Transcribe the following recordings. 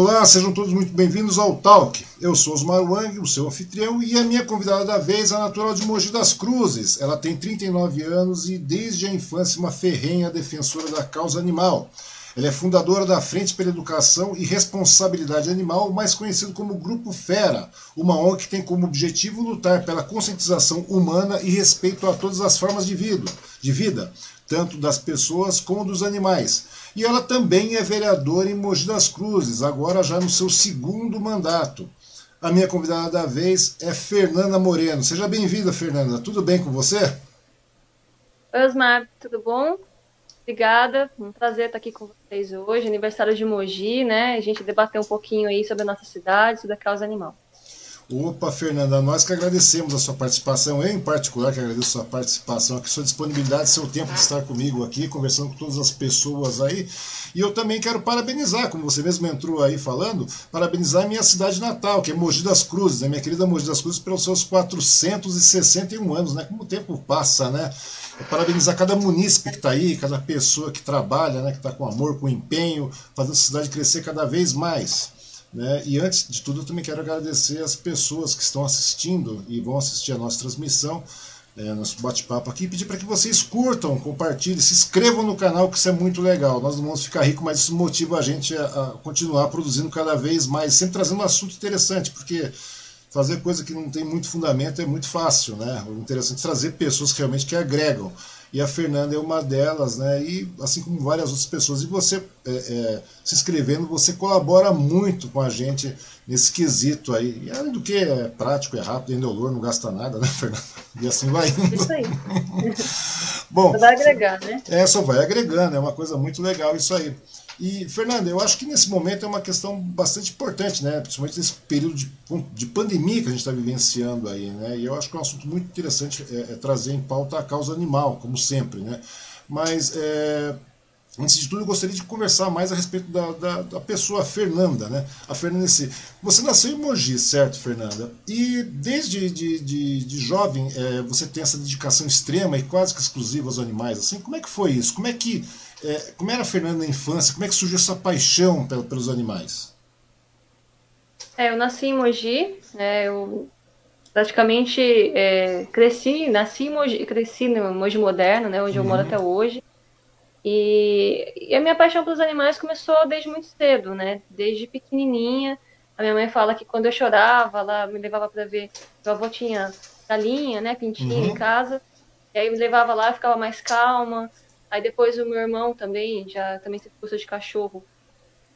Olá, sejam todos muito bem-vindos ao Talk. Eu sou Osmar Wang, o seu anfitrião, e a minha convidada da vez é a natural de Mogi das Cruzes. Ela tem 39 anos e desde a infância uma ferrenha defensora da causa animal. Ela é fundadora da Frente pela Educação e Responsabilidade Animal, mais conhecido como Grupo Fera, uma ONG que tem como objetivo lutar pela conscientização humana e respeito a todas as formas de vida, de vida tanto das pessoas como dos animais. E ela também é vereadora em Mogi das Cruzes, agora já no seu segundo mandato. A minha convidada da vez é Fernanda Moreno. Seja bem-vinda, Fernanda. Tudo bem com você? Osmar, tudo bom? Obrigada, um prazer estar aqui com vocês hoje, aniversário de Mogi, né? A gente debater um pouquinho aí sobre a nossa cidade, sobre a causa animal. Opa, Fernanda, nós que agradecemos a sua participação, eu em particular que agradeço a sua participação aqui, sua disponibilidade, seu tempo de estar comigo aqui, conversando com todas as pessoas aí. E eu também quero parabenizar, como você mesmo entrou aí falando, parabenizar a minha cidade natal, que é Mogi das Cruzes, né? minha querida Mogi das Cruzes, pelos seus 461 anos, né? Como o tempo passa, né? É parabenizar cada munícipe que está aí, cada pessoa que trabalha, né? que está com amor, com empenho, fazendo a cidade crescer cada vez mais. Né? E antes de tudo, eu também quero agradecer as pessoas que estão assistindo e vão assistir a nossa transmissão, é, nosso bate-papo aqui, e pedir para que vocês curtam, compartilhem, se inscrevam no canal, que isso é muito legal. Nós não vamos ficar ricos, mas isso motiva a gente a, a continuar produzindo cada vez mais, sempre trazendo um assunto interessante, porque fazer coisa que não tem muito fundamento é muito fácil, né? O interessante é trazer pessoas que realmente que agregam e a Fernanda é uma delas, né? E assim como várias outras pessoas. E você é, é, se inscrevendo, você colabora muito com a gente nesse quesito aí. E além do que é prático, é rápido, é indolor, não gasta nada, né, Fernanda? E assim vai indo. Isso aí. Bom, só vai agregar, né? É, só vai agregando, é uma coisa muito legal isso aí. E, Fernanda, eu acho que nesse momento é uma questão bastante importante, né? principalmente nesse período de, de pandemia que a gente está vivenciando aí. Né? E eu acho que é um assunto muito interessante é, é trazer em pauta a causa animal, como sempre. Né? Mas, é, antes de tudo, eu gostaria de conversar mais a respeito da, da, da pessoa Fernanda. Né? A Fernanda si. Você nasceu em Mogi, certo, Fernanda? E desde de, de, de jovem é, você tem essa dedicação extrema e quase que exclusiva aos animais. Assim, como é que foi isso? Como é que é, como era a Fernanda na infância? Como é que surgiu essa paixão pelos animais? É, eu nasci em Mogi, né, eu praticamente é, cresci, nasci em Mogi, cresci no Mogi Moderno, né, onde uhum. eu moro uhum. até hoje. E, e, a minha paixão pelos animais começou desde muito cedo, né? Desde pequenininha. A minha mãe fala que quando eu chorava, ela me levava para ver. Meu avô tinha galinha, né? Pintinha uhum. em casa. E aí me levava lá, ficava mais calma. Aí depois o meu irmão também, já também sempre gostou de cachorro.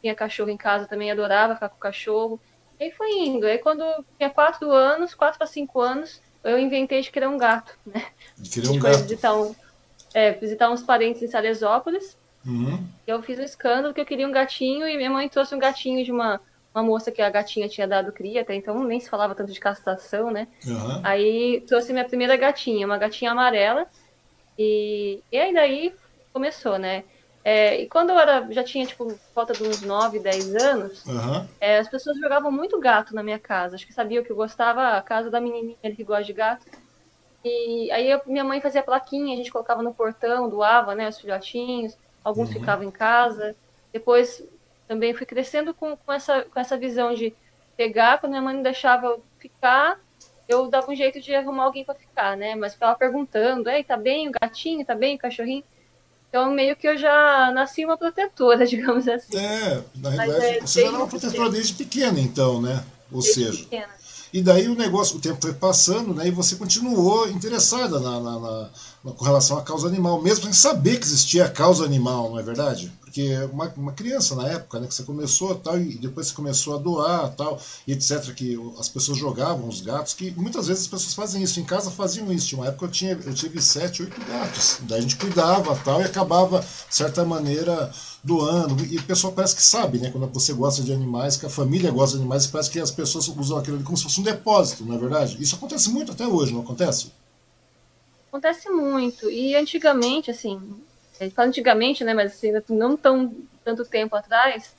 Tinha cachorro em casa, também adorava ficar com o cachorro. E aí foi indo. Aí quando tinha quatro anos, quatro para cinco anos, eu inventei de querer um gato, né? De querer um gato. Visitar, um, é, visitar uns parentes em Salesópolis. Uhum. Eu fiz um escândalo que eu queria um gatinho e minha mãe trouxe um gatinho de uma, uma moça que a gatinha tinha dado cria, até então nem se falava tanto de castração, né? Uhum. Aí trouxe minha primeira gatinha, uma gatinha amarela. E, e aí daí começou, né? É, e quando eu era, já tinha, tipo, falta de uns 9, 10 anos, uhum. é, as pessoas jogavam muito gato na minha casa. Acho que sabiam que eu gostava, a casa da menininha que gosta de gato. E aí eu, minha mãe fazia plaquinha, a gente colocava no portão, doava, né, os filhotinhos. Alguns uhum. ficavam em casa. Depois também fui crescendo com, com, essa, com essa visão de pegar, quando minha mãe não deixava eu ficar, eu dava um jeito de arrumar alguém para ficar, né? Mas ficava perguntando, ei, tá bem o gatinho, tá bem o cachorrinho? Então, meio que eu já nasci uma protetora, digamos assim. É, na realidade, é, você já era uma protetora desde pequena, então, né? Ou desde seja. Pequena. E daí o negócio, o tempo foi passando, né? E você continuou interessada na, na, na, na com relação à causa animal, mesmo sem saber que existia a causa animal, não é verdade? Porque uma, uma criança na época, né, que você começou tal, e depois você começou a doar tal, e etc., que as pessoas jogavam os gatos, que muitas vezes as pessoas fazem isso, em casa faziam isso. Tinha uma época eu, tinha, eu tive sete, oito gatos. Daí a gente cuidava tal, e acabava, de certa maneira, doando. E o pessoal parece que sabe, né? Quando você gosta de animais, que a família gosta de animais, parece que as pessoas usam aquilo ali como se fosse um depósito, não é verdade? Isso acontece muito até hoje, não acontece? Acontece muito. E antigamente, assim, a gente fala antigamente, né, mas assim, não tão tanto tempo atrás,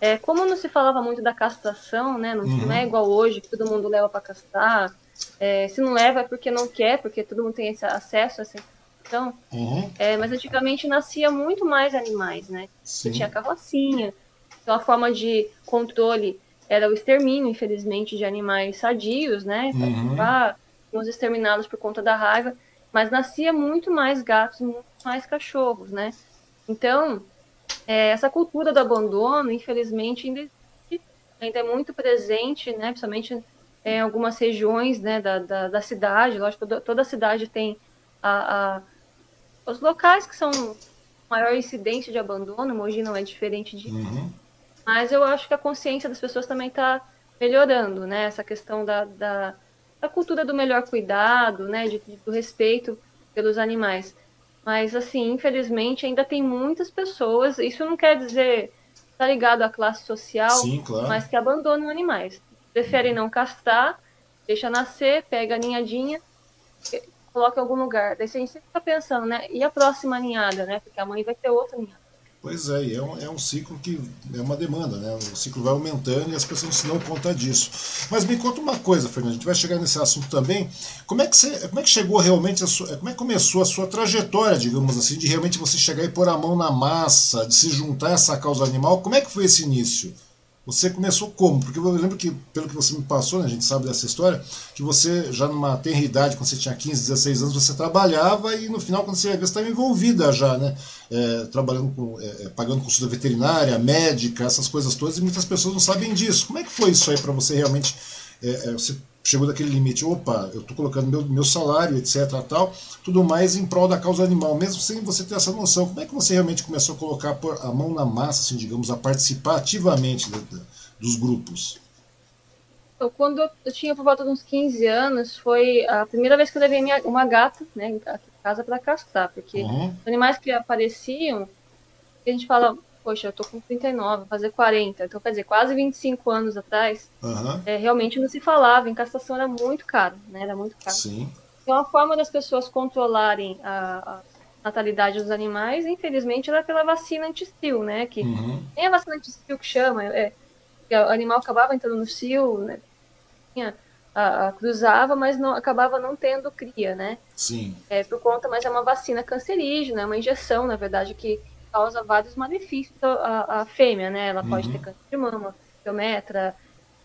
é, como não se falava muito da castração, né, não, uhum. não é igual hoje, que todo mundo leva para castrar, é, se não leva é porque não quer, porque todo mundo tem esse acesso a essa informação, uhum. é, mas antigamente nascia muito mais animais, né, tinha carrocinha, Então, a forma de controle era o extermínio, infelizmente, de animais sadios, né? Uhum. Para uns exterminados por conta da raiva, mas nascia muito mais gatos, muito mais cachorros, né? Então, é, essa cultura do abandono, infelizmente, ainda, ainda é muito presente, né? Principalmente em algumas regiões né, da, da, da cidade. Lógico, toda, toda cidade tem a, a, os locais que são maior incidência de abandono, Mogi não é diferente disso. Uhum. Mas eu acho que a consciência das pessoas também está melhorando, né? Essa questão da, da, da, cultura do melhor cuidado, né? De, do respeito pelos animais. Mas, assim, infelizmente, ainda tem muitas pessoas, isso não quer dizer tá ligado à classe social, Sim, claro. mas que abandonam animais. Preferem não castrar, deixa nascer, pega a ninhadinha, coloca em algum lugar. Daí a gente sempre fica pensando, né? E a próxima ninhada, né? Porque a mãe vai ter outra ninhada. Pois é, e é um, é um ciclo que é uma demanda, né? O ciclo vai aumentando e as pessoas se dão conta disso. Mas me conta uma coisa, Fernando, a gente vai chegar nesse assunto também. Como é que, você, como é que chegou realmente, sua, como é que começou a sua trajetória, digamos assim, de realmente você chegar e pôr a mão na massa, de se juntar a essa causa animal? Como é que foi esse início? Você começou como? Porque eu lembro que, pelo que você me passou, né, a gente sabe dessa história, que você já numa tenra idade, quando você tinha 15, 16 anos, você trabalhava e no final, quando você ia ver, você estava envolvida já, né? É, trabalhando com, é, pagando consulta veterinária, médica, essas coisas todas, e muitas pessoas não sabem disso. Como é que foi isso aí para você realmente? É, você chegou daquele limite, opa, eu estou colocando meu, meu salário, etc, tal, tudo mais em prol da causa animal, mesmo sem você ter essa noção. Como é que você realmente começou a colocar a mão na massa, assim, digamos, a participar ativamente de, de, dos grupos? Então, quando eu tinha por volta de uns 15 anos, foi a primeira vez que eu levei minha, uma gata, né, em casa para castrar, porque uhum. os animais que apareciam, a gente fala, poxa, eu tô com 39, vou fazer 40. Então, quer dizer, quase 25 anos atrás, uhum. é, realmente não se falava, em castração era muito caro, né? Era muito caro. Sim. Então, a forma das pessoas controlarem a, a natalidade dos animais, infelizmente, era pela vacina anti-cio, né? Que uhum. nem a vacina anti-cio que chama, é, o animal acabava entrando no cio, né? Tinha, a, a, cruzava, mas não acabava não tendo cria, né? Sim. É, por conta, mas é uma vacina cancerígena, é uma injeção, na verdade, que causa vários malefícios à, à fêmea, né? Ela pode uhum. ter câncer de mama, piometra,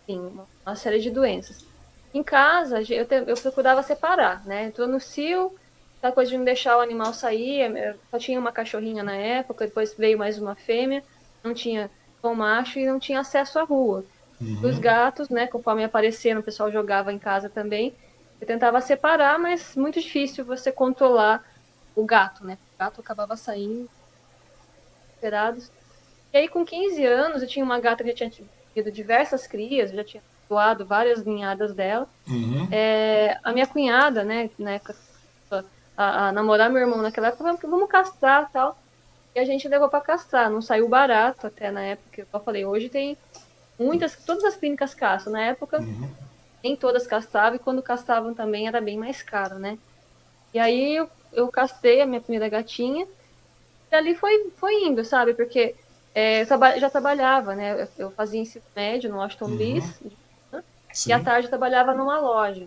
enfim, uma série de doenças. Em casa, eu, te, eu procurava separar, né? Entrou no cio, aquela coisa de não deixar o animal sair, eu só tinha uma cachorrinha na época, depois veio mais uma fêmea, não tinha um macho e não tinha acesso à rua. Uhum. Os gatos, né, conforme apareceram, o pessoal jogava em casa também. Eu tentava separar, mas muito difícil você controlar o gato, né? O gato acabava saindo esperados. E aí, com 15 anos, eu tinha uma gata que já tinha tido diversas crias, já tinha doado várias ninhadas dela. Uhum. É, a minha cunhada, né, na época, a, a, namorar meu irmão naquela época, vamos, vamos castrar e tal. E a gente levou para castrar, não saiu barato até na época, eu falei, hoje tem muitas, todas as clínicas castram. Na época, uhum. nem todas castravam, e quando castravam também era bem mais caro, né? E aí eu, eu castrei a minha primeira gatinha, ali foi, foi indo, sabe? Porque é, eu traba já trabalhava, né? Eu fazia ensino médio no Aston uhum. Bis, e à tarde eu trabalhava numa loja.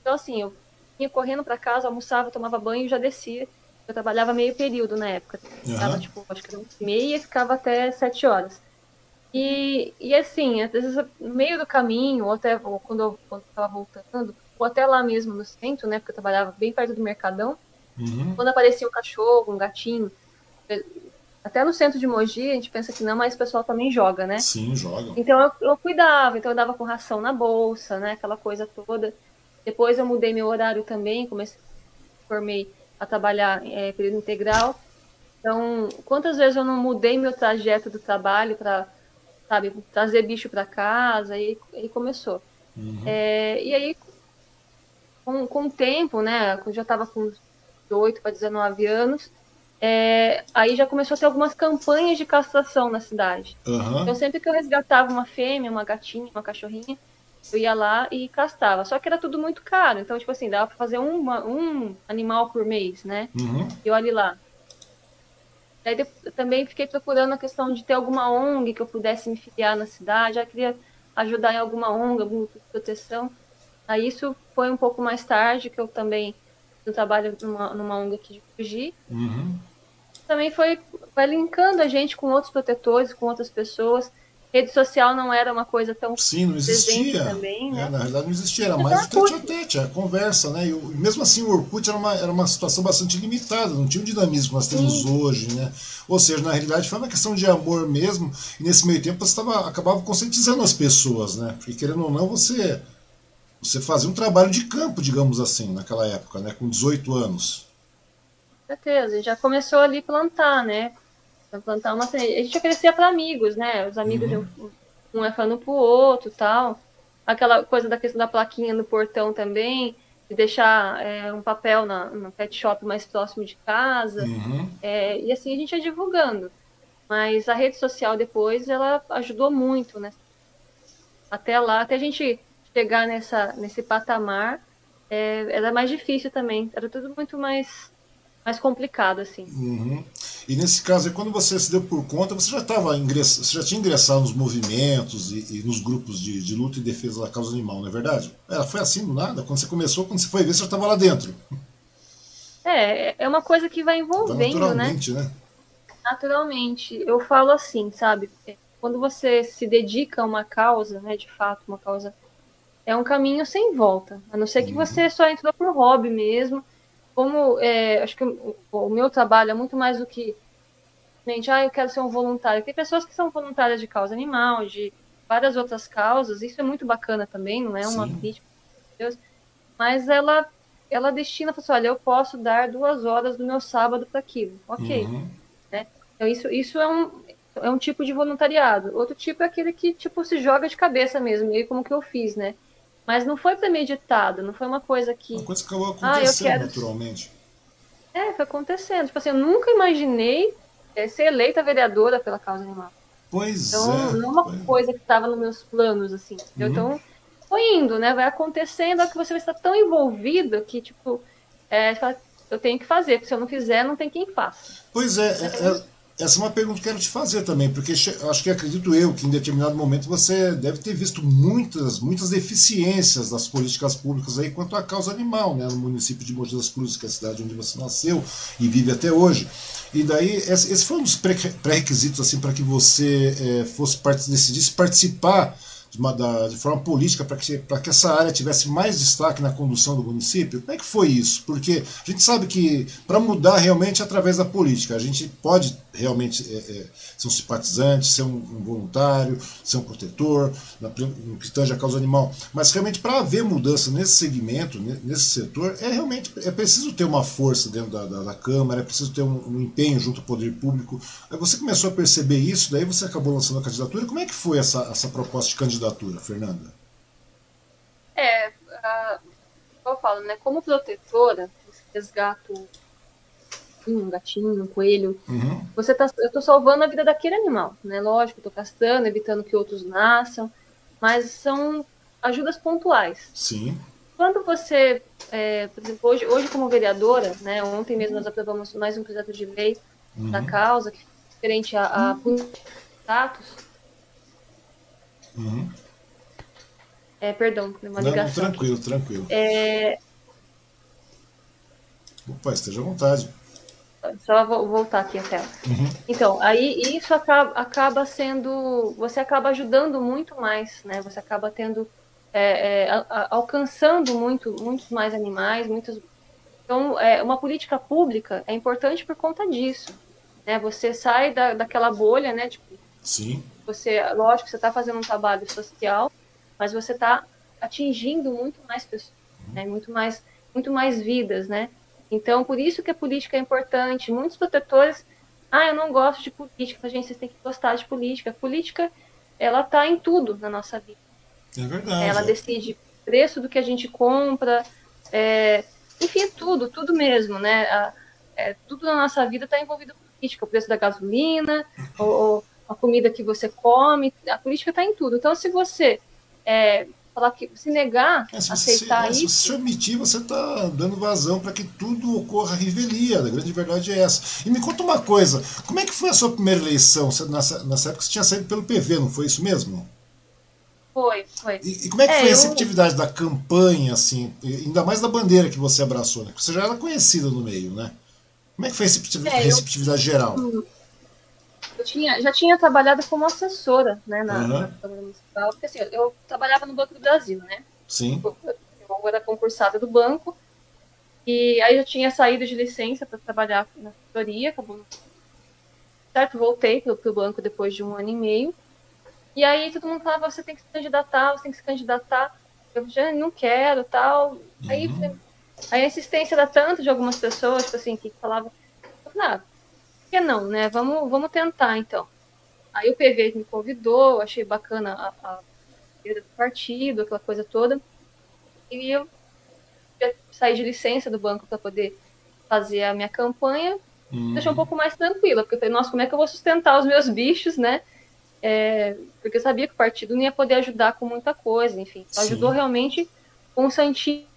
Então, assim, eu ia correndo para casa, almoçava, tomava banho e já descia. Eu trabalhava meio período na época. Uhum. Tipo, acho que era meia e ficava até sete horas. E, e assim, às vezes no meio do caminho, ou até ou quando eu estava voltando, ou até lá mesmo no centro, né? Porque eu trabalhava bem perto do Mercadão. Uhum. Quando aparecia um cachorro, um gatinho, até no centro de Mogi, a gente pensa que não, mas o pessoal também joga, né? Sim, joga. Então eu, eu cuidava, então eu dava com ração na bolsa, né? Aquela coisa toda. Depois eu mudei meu horário também, comecei, formei a trabalhar é, período integral. Então, quantas vezes eu não mudei meu trajeto do trabalho para, sabe, trazer bicho para casa e, e começou. Uhum. É, e aí, com, com o tempo, né, eu já estava com 18 para 19 anos, é, aí já começou a ter algumas campanhas de castração na cidade. Uhum. Então, sempre que eu resgatava uma fêmea, uma gatinha, uma cachorrinha, eu ia lá e castrava. Só que era tudo muito caro. Então, tipo assim, dava para fazer uma, um animal por mês, né? Uhum. E olhe lá. Eu também fiquei procurando a questão de ter alguma ONG que eu pudesse me filiar na cidade. Já queria ajudar em alguma ONG, alguma proteção. Aí isso foi um pouco mais tarde, que eu também eu trabalho numa, numa ONG aqui de Fuji. Uhum. Também foi vai linkando a gente com outros protetores, com outras pessoas. Rede social não era uma coisa tão Sim, não existia. Também, né? é, na verdade não existia, era mais o tete a tete, a conversa, né? E mesmo assim o Orkut era uma, era uma situação bastante limitada, não tinha o dinamismo que nós temos Sim. hoje, né? Ou seja, na realidade foi uma questão de amor mesmo, e nesse meio tempo você tava, acabava conscientizando as pessoas, né? Porque querendo ou não, você, você fazia um trabalho de campo, digamos assim, naquela época, né? Com 18 anos. Com certeza, já começou ali plantar, né? plantar uma A gente oferecia para amigos, né? Os amigos, uhum. um é falando pro outro tal. Aquela coisa da questão da plaquinha no portão também, de deixar é, um papel na, no pet shop mais próximo de casa. Uhum. É, e assim a gente ia divulgando. Mas a rede social depois, ela ajudou muito, né? Até lá, até a gente chegar nessa, nesse patamar, é, era mais difícil também. Era tudo muito mais mais complicado, assim. Uhum. E nesse caso, quando você se deu por conta, você já estava ingress... você já tinha ingressado nos movimentos e, e, nos grupos de, de luta e defesa da causa animal, não é verdade? Ela foi assim do nada? Quando você começou, quando você foi ver, você já estava lá dentro. É, é uma coisa que vai envolvendo, naturalmente, né? né? Naturalmente. Eu falo assim, sabe? Quando você se dedica a uma causa, né, de fato, uma causa, é um caminho sem volta. A não ser que uhum. você só entrou por hobby mesmo como é, acho que o, o, meu trabalho é muito mais do que gente, ah, eu quero ser um voluntário. Tem pessoas que são voluntárias de causa animal, de várias outras causas. Isso é muito bacana também, não é uma Sim. crítica, Deus. Mas ela ela destina, fala assim, olha, eu posso dar duas horas do meu sábado para aquilo, ok? Uhum. Né? Então isso isso é um é um tipo de voluntariado. Outro tipo é aquele que tipo se joga de cabeça mesmo, meio como que eu fiz, né? Mas não foi premeditado, não foi uma coisa que. Uma coisa que acabou acontecendo ah, quero... naturalmente. É, foi acontecendo. Tipo assim, eu nunca imaginei é, ser eleita vereadora pela causa animal. Pois então, é. Não é uma pois... coisa que estava nos meus planos, assim. Uhum. Então, foi indo, né? Vai acontecendo, é que você vai estar tão envolvido que, tipo, é, eu tenho que fazer, porque se eu não fizer, não tem quem faça. Pois é, é, é essa é uma pergunta que eu quero te fazer também, porque acho que acredito eu que em determinado momento você deve ter visto muitas, muitas deficiências das políticas públicas aí quanto à causa animal, né, no município de Mogi das Cruzes, que é a cidade onde você nasceu e vive até hoje. E daí, esse foi um dos pré-requisitos assim, para que você é, fosse decidisse participar de, uma, da, de forma política para que, que essa área tivesse mais destaque na condução do município? Como é que foi isso? Porque a gente sabe que para mudar realmente é através da política. A gente pode realmente é, é, ser um simpatizante, ser um, um, voluntário, ser um protetor, na, no que tange a causa animal. Mas realmente para haver mudança nesse segmento, nesse setor, é realmente é preciso ter uma força dentro da, da, da Câmara, é preciso ter um, um, empenho junto ao poder público. Aí você começou a perceber isso, daí você acabou lançando a candidatura. Como é que foi essa, essa proposta de candidatura, Fernanda? É, uh, eu falo, né? Como protetora, resgato um gatinho, um coelho. Uhum. Você tá, eu estou salvando a vida daquele animal, né? Lógico, estou castrando, evitando que outros nasçam, mas são ajudas pontuais. Sim. Quando você, é, por exemplo, hoje, hoje como vereadora, né? Ontem mesmo nós aprovamos mais um projeto de lei uhum. da causa, que é diferente a, a status. Uhum. É, perdão, uma ligação. Não, tranquilo, tranquilo. É... Opa, esteja à vontade. Só vou voltar aqui a tela. Uhum. Então, aí isso acaba, acaba sendo. Você acaba ajudando muito mais, né? Você acaba tendo. É, é, a, alcançando muito, muitos mais animais, muitos. Então, é, uma política pública é importante por conta disso. Né? Você sai da, daquela bolha, né? Tipo, Sim. Você, lógico, você está fazendo um trabalho social, mas você está atingindo muito mais pessoas, né? Muito mais, muito mais vidas, né? Então, por isso que a política é importante. Muitos protetores, ah, eu não gosto de política. Gente, vocês têm que gostar de política. A política, ela está em tudo na nossa vida. É verdade. Ela decide o preço do que a gente compra, é, enfim, tudo, tudo mesmo, né? A, é, tudo na nossa vida está envolvido com política. O preço da gasolina, ou, a comida que você come, a política está em tudo. Então, se você é, falar que se negar é, se aceitar você, isso. Se você omitir, você está dando vazão para que tudo ocorra revelia. A grande verdade é essa. E me conta uma coisa: como é que foi a sua primeira eleição? Você, nessa, nessa época você tinha saído pelo PV, não foi isso mesmo? Foi, foi. E, e como é que é, foi a receptividade eu... da campanha, assim, ainda mais da bandeira que você abraçou, né? Porque você já era conhecida no meio, né? Como é que foi a receptividade, é, eu... receptividade geral? eu tinha, já tinha trabalhado como assessora, né, na, uhum. na Câmara Municipal, porque assim, eu trabalhava no Banco do Brasil, né? Sim. Eu, eu era concursada do banco, e aí eu tinha saído de licença para trabalhar na assessoria, acabou certo, voltei para o banco depois de um ano e meio, e aí todo mundo falava, você tem que se candidatar, você tem que se candidatar, eu já não quero, tal, uhum. aí a insistência era tanto de algumas pessoas, tipo assim, que falavam, ah, que não, né? Vamos, vamos tentar, então. Aí o PV me convidou, achei bacana a, a do partido, aquela coisa toda. E eu saí de licença do banco para poder fazer a minha campanha, uhum. deixar um pouco mais tranquila, porque eu falei, nossa, como é que eu vou sustentar os meus bichos, né? É, porque eu sabia que o partido não ia poder ajudar com muita coisa, enfim. Ajudou realmente com o Santinho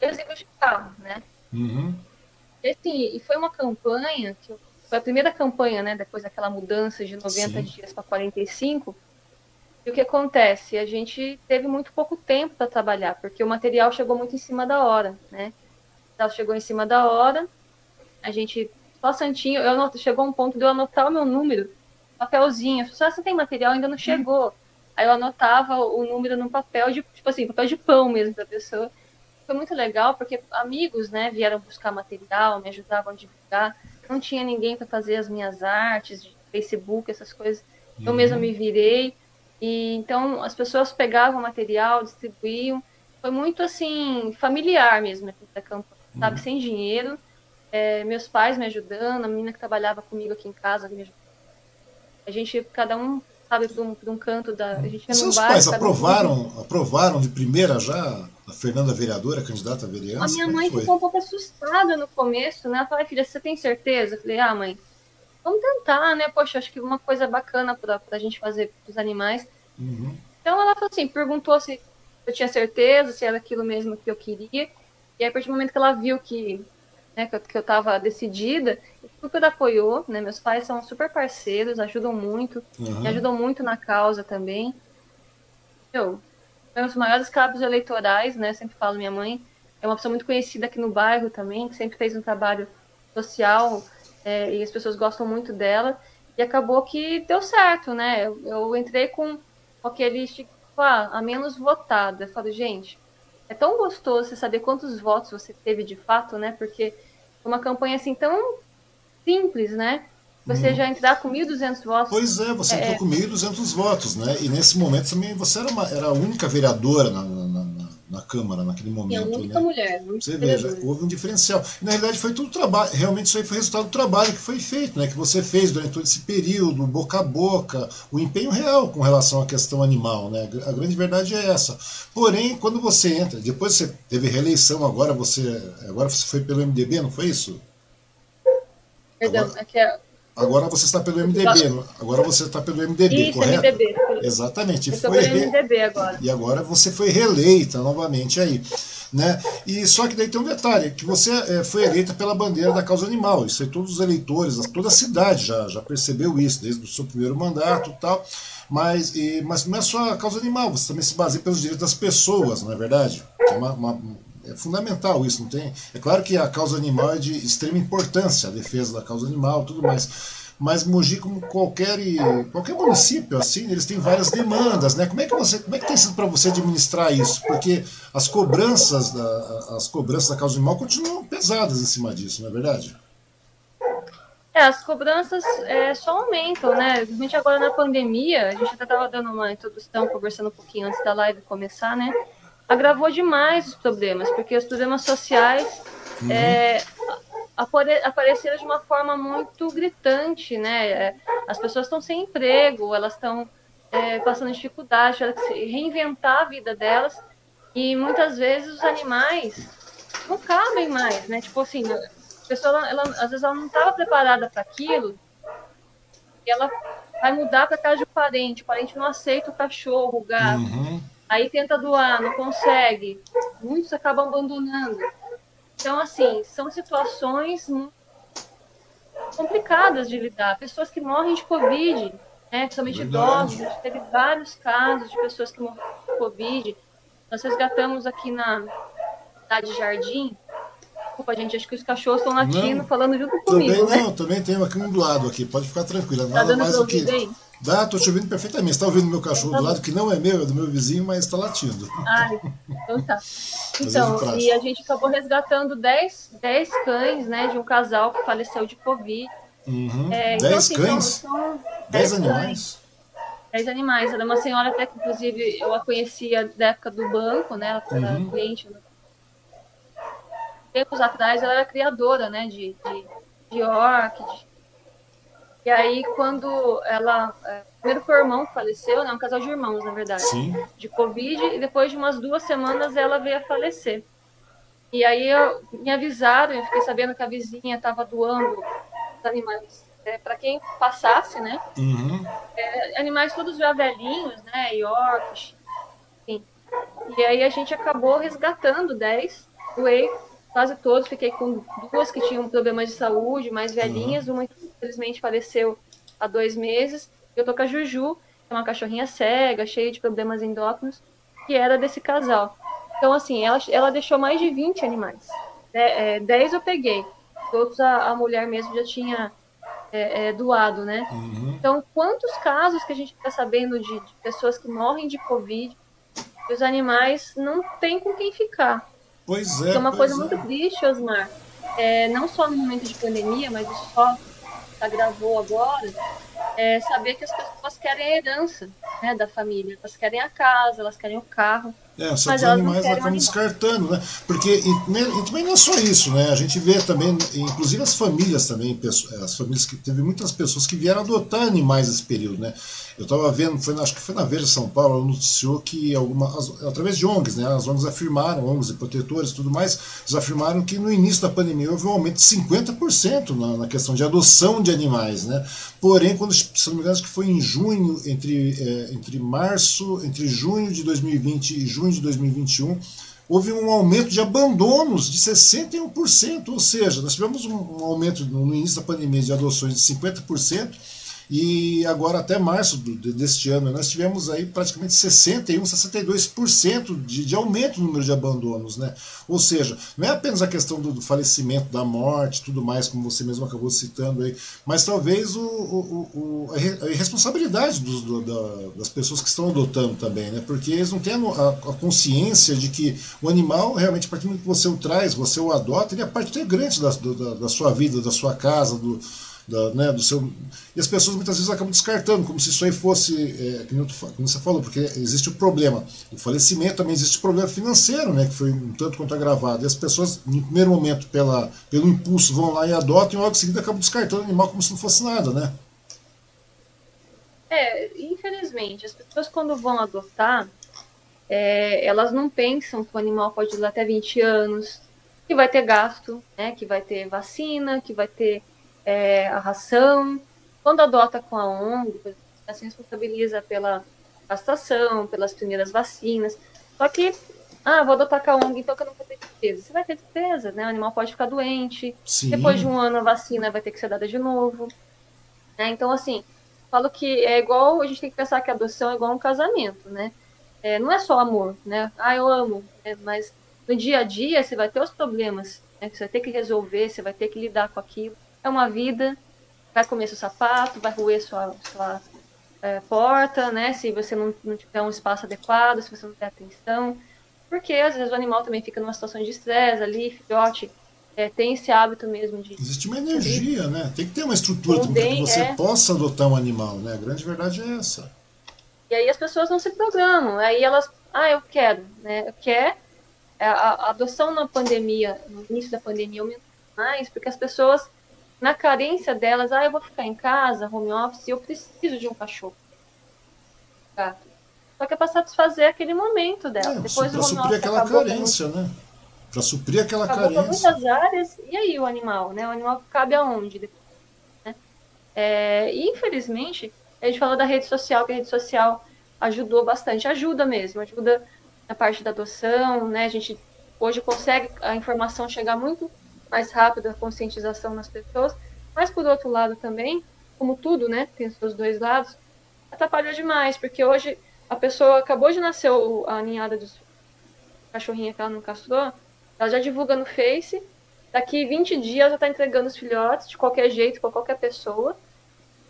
exemplificar, né? Uhum. E, assim, e foi uma campanha, que foi a primeira campanha, né, depois daquela mudança de 90 Sim. dias para 45, e o que acontece? A gente teve muito pouco tempo para trabalhar, porque o material chegou muito em cima da hora, né? Então, chegou em cima da hora, a gente, só santinho, eu anot, chegou um ponto de eu anotar o meu número, papelzinho, só você tem material, ainda não chegou. Aí eu anotava o número num papel de, tipo assim, papel de pão mesmo para a pessoa foi muito legal porque amigos, né, vieram buscar material, me ajudavam a divulgar. Não tinha ninguém para fazer as minhas artes de Facebook, essas coisas. Uhum. Eu mesma me virei. E então as pessoas pegavam material, distribuíam. Foi muito assim familiar mesmo da campanha, uhum. sabe, sem dinheiro. É, meus pais me ajudando, a menina que trabalhava comigo aqui em casa me ajudando. A gente, cada um, sabe, para um, um, canto da. A gente Seus pais aprovaram, um... aprovaram de primeira já a Fernanda vereadora, candidata a vereança? A minha mãe ficou um pouco assustada no começo, né? Ela falou, filha, você tem certeza? Eu falei, ah, mãe, vamos tentar, né? Poxa, acho que uma coisa bacana para a gente fazer para os animais. Uhum. Então ela falou assim, perguntou se eu tinha certeza, se era aquilo mesmo que eu queria. E aí, a partir do momento que ela viu que, né, que, eu, que eu tava decidida, super apoiou, né? Meus pais são super parceiros, ajudam muito, uhum. me ajudam muito na causa também. Eu, foi um dos maiores cabos eleitorais, né? Sempre falo, minha mãe é uma pessoa muito conhecida aqui no bairro também, que sempre fez um trabalho social é, e as pessoas gostam muito dela. E acabou que deu certo, né? Eu, eu entrei com, aquele tipo, ah, a menos votada. Eu falo, gente, é tão gostoso você saber quantos votos você teve de fato, né? Porque uma campanha assim tão simples, né? Você hum. já entrar com 1.200 votos. Pois é, você entrou é. com 1.200 votos, né? E nesse momento também você era, uma, era a única vereadora na, na, na, na Câmara naquele momento. E a única né? mulher. Você veja, houve um diferencial. E, na realidade foi tudo trabalho, realmente isso aí foi resultado do trabalho que foi feito, né? Que você fez durante todo esse período, boca a boca, o empenho real com relação à questão animal, né? A grande verdade é essa. Porém, quando você entra, depois você teve reeleição, agora você, agora você foi pelo MDB, não foi isso? Perdão, agora... é que é Agora você está pelo MDB, agora você está pelo MDB, Isso, correto? MDB. Exatamente. Eu foi pelo. MDB agora. E agora você foi reeleita novamente aí. Né? E só que daí tem um detalhe, que você é, foi eleita pela bandeira da causa animal. Isso aí todos os eleitores, toda a cidade já, já percebeu isso, desde o seu primeiro mandato e tal. Mas, e, mas não é só a causa animal, você também se baseia pelos direitos das pessoas, não é verdade? É uma, uma é fundamental isso, não tem? É claro que a causa animal é de extrema importância, a defesa da causa animal, tudo mais. Mas Mogi, como qualquer qualquer município, assim, eles têm várias demandas, né? Como é que você, como é que tem sido para você administrar isso? Porque as cobranças da as cobranças da causa animal continuam pesadas em cima disso, não é verdade? É, as cobranças é, só aumentam, né? Principalmente agora na pandemia, a gente até estava dando uma introdução, conversando um pouquinho antes da live começar, né? Agravou demais os problemas, porque os problemas sociais uhum. é, apareceram de uma forma muito gritante, né? É, as pessoas estão sem emprego, elas estão é, passando dificuldade, elas que reinventar a vida delas e muitas vezes os animais não cabem mais, né? Tipo assim, a pessoa, ela, às vezes ela não estava preparada para aquilo e ela vai mudar para casa de um parente, o parente não aceita o cachorro, o gato. Uhum aí tenta doar, não consegue, muitos acabam abandonando. Então, assim, são situações complicadas de lidar. Pessoas que morrem de Covid, né, principalmente idosos, a gente teve vários casos de pessoas que morreram de Covid. Nós resgatamos aqui na cidade de Jardim Desculpa, gente, acho que os cachorros estão latindo, falando junto comigo. Também né? não, também tem aqui um do lado aqui, pode ficar tranquila. Tá nada mais do que. Aí? Dá, tô te ouvindo perfeitamente. Você tá ouvindo meu cachorro do lado, que não é meu, é do meu vizinho, mas está latindo. Ah, então tá. Então, e a gente acabou resgatando 10, 10 cães, né, de um casal que faleceu de Covid. Uhum. É, 10 então, assim, cães? São 10, 10 animais? Cães. 10 animais. Ela é uma senhora até que, inclusive, eu a conhecia da época do banco, né? Ela era uhum. cliente. Tempos atrás, ela era criadora, né? De, de, de orc. De... E aí, quando ela... É, primeiro foi o irmão que faleceu, né? Um casal de irmãos, na verdade. Sim. De Covid. E depois de umas duas semanas, ela veio a falecer. E aí, eu, me avisaram, eu fiquei sabendo que a vizinha estava doando os animais é, para quem passasse, né? Uhum. É, animais todos já velhinhos, né? Yorks, enfim. E aí a gente acabou resgatando 10, doei quase todos, fiquei com duas que tinham problemas de saúde, mais velhinhas, uhum. uma infelizmente faleceu há dois meses. Eu tô com a Juju, que é uma cachorrinha cega, cheia de problemas endócrinos, que era desse casal. Então, assim, ela, ela deixou mais de 20 animais. É, é, 10 eu peguei. Outros a, a mulher mesmo já tinha é, é, doado, né? Uhum. Então, quantos casos que a gente está sabendo de, de, pessoas que morrem de Covid e os animais não têm com quem ficar? Pois é. é uma coisa é. muito triste, Osmar. É, não só no momento de pandemia, mas isso só agravou agora. É saber que as pessoas querem a herança né, da família. Elas querem a casa, elas querem o carro. É, só que os animais acabam descartando, né? Porque e, e, também não é só isso, né? A gente vê também, inclusive as famílias também, as famílias que teve muitas pessoas que vieram adotar animais nesse período, né? Eu estava vendo, foi, acho que foi na Veja São Paulo, noticiou que algumas, através de ONGs, né? As ONGs afirmaram, ONGs e protetores e tudo mais, eles afirmaram que no início da pandemia houve um aumento de 50% na, na questão de adoção de animais, né? Porém, quando, se não me engano, acho que foi em junho, entre, é, entre março, entre junho de 2020 e junho de 2021, houve um aumento de abandonos de 61%, ou seja, nós tivemos um, um aumento no início da pandemia de adoções de 50%, e agora até março do, deste ano nós tivemos aí praticamente 61, 62% de, de aumento no número de abandonos, né? Ou seja, não é apenas a questão do, do falecimento, da morte, tudo mais, como você mesmo acabou citando aí, mas talvez o, o, o a irresponsabilidade dos, do, da, das pessoas que estão adotando também, né? Porque eles não têm a, a consciência de que o animal, realmente, a partir do que você o traz, você o adota, ele é parte integrante da, da, da sua vida, da sua casa, do da, né, do seu. E as pessoas muitas vezes acabam descartando, como se isso aí fosse, é, como você falou, porque existe o problema do falecimento, também existe o problema financeiro, né, que foi um tanto quanto agravado. E as pessoas, no primeiro momento, pela, pelo impulso, vão lá e adotam, e logo em seguida acabam descartando o animal como se não fosse nada, né? É, infelizmente, as pessoas quando vão adotar, é, elas não pensam que o animal pode ir até 20 anos, que vai ter gasto, né, que vai ter vacina, que vai ter é, a ração. Quando adota com a ONG, ela se responsabiliza pela castração, pelas primeiras vacinas. Só que, ah, vou adotar com a ONG, então que eu não vou ter despesa. Você vai ter despesa, né? O animal pode ficar doente. Sim. Depois de um ano a vacina vai ter que ser dada de novo. Né? Então, assim, falo que é igual, a gente tem que pensar que a adoção é igual um casamento, né? É, não é só amor, né? Ah, eu amo, né? mas no dia a dia você vai ter os problemas, né? Você vai ter que resolver, você vai ter que lidar com aquilo é uma vida, vai comer seu sapato, vai roer sua, sua é, porta, né? Se você não, não tiver um espaço adequado, se você não der atenção. Porque às vezes o animal também fica numa situação de estresse ali, filhote é, tem esse hábito mesmo de. Existe uma energia, né? Tem que ter uma estrutura para que você é... possa adotar um animal, né? A grande verdade é essa. E aí as pessoas não se programam. Aí elas, ah, eu quero, né? Eu quero. A, a adoção na pandemia, no início da pandemia, aumentou mais, porque as pessoas na carência delas, ah, eu vou ficar em casa, home office, eu preciso de um cachorro. Gato. Só que é para satisfazer aquele momento dela. É, Depois para suprir aquela carência, muito... né? Para suprir aquela acabou carência. muitas áreas. E aí o animal, né? O animal cabe aonde? Né? É, e infelizmente, a gente falou da rede social, que a rede social ajudou bastante. Ajuda mesmo, ajuda na parte da adoção, né? A gente hoje consegue a informação chegar muito mais rápido a conscientização nas pessoas, mas por outro lado também, como tudo, né, tem os seus dois lados, atrapalhou demais, porque hoje a pessoa acabou de nascer a ninhada dos cachorrinhos que ela não castrou, ela já divulga no Face, Daqui 20 dias já está entregando os filhotes de qualquer jeito, para qualquer pessoa.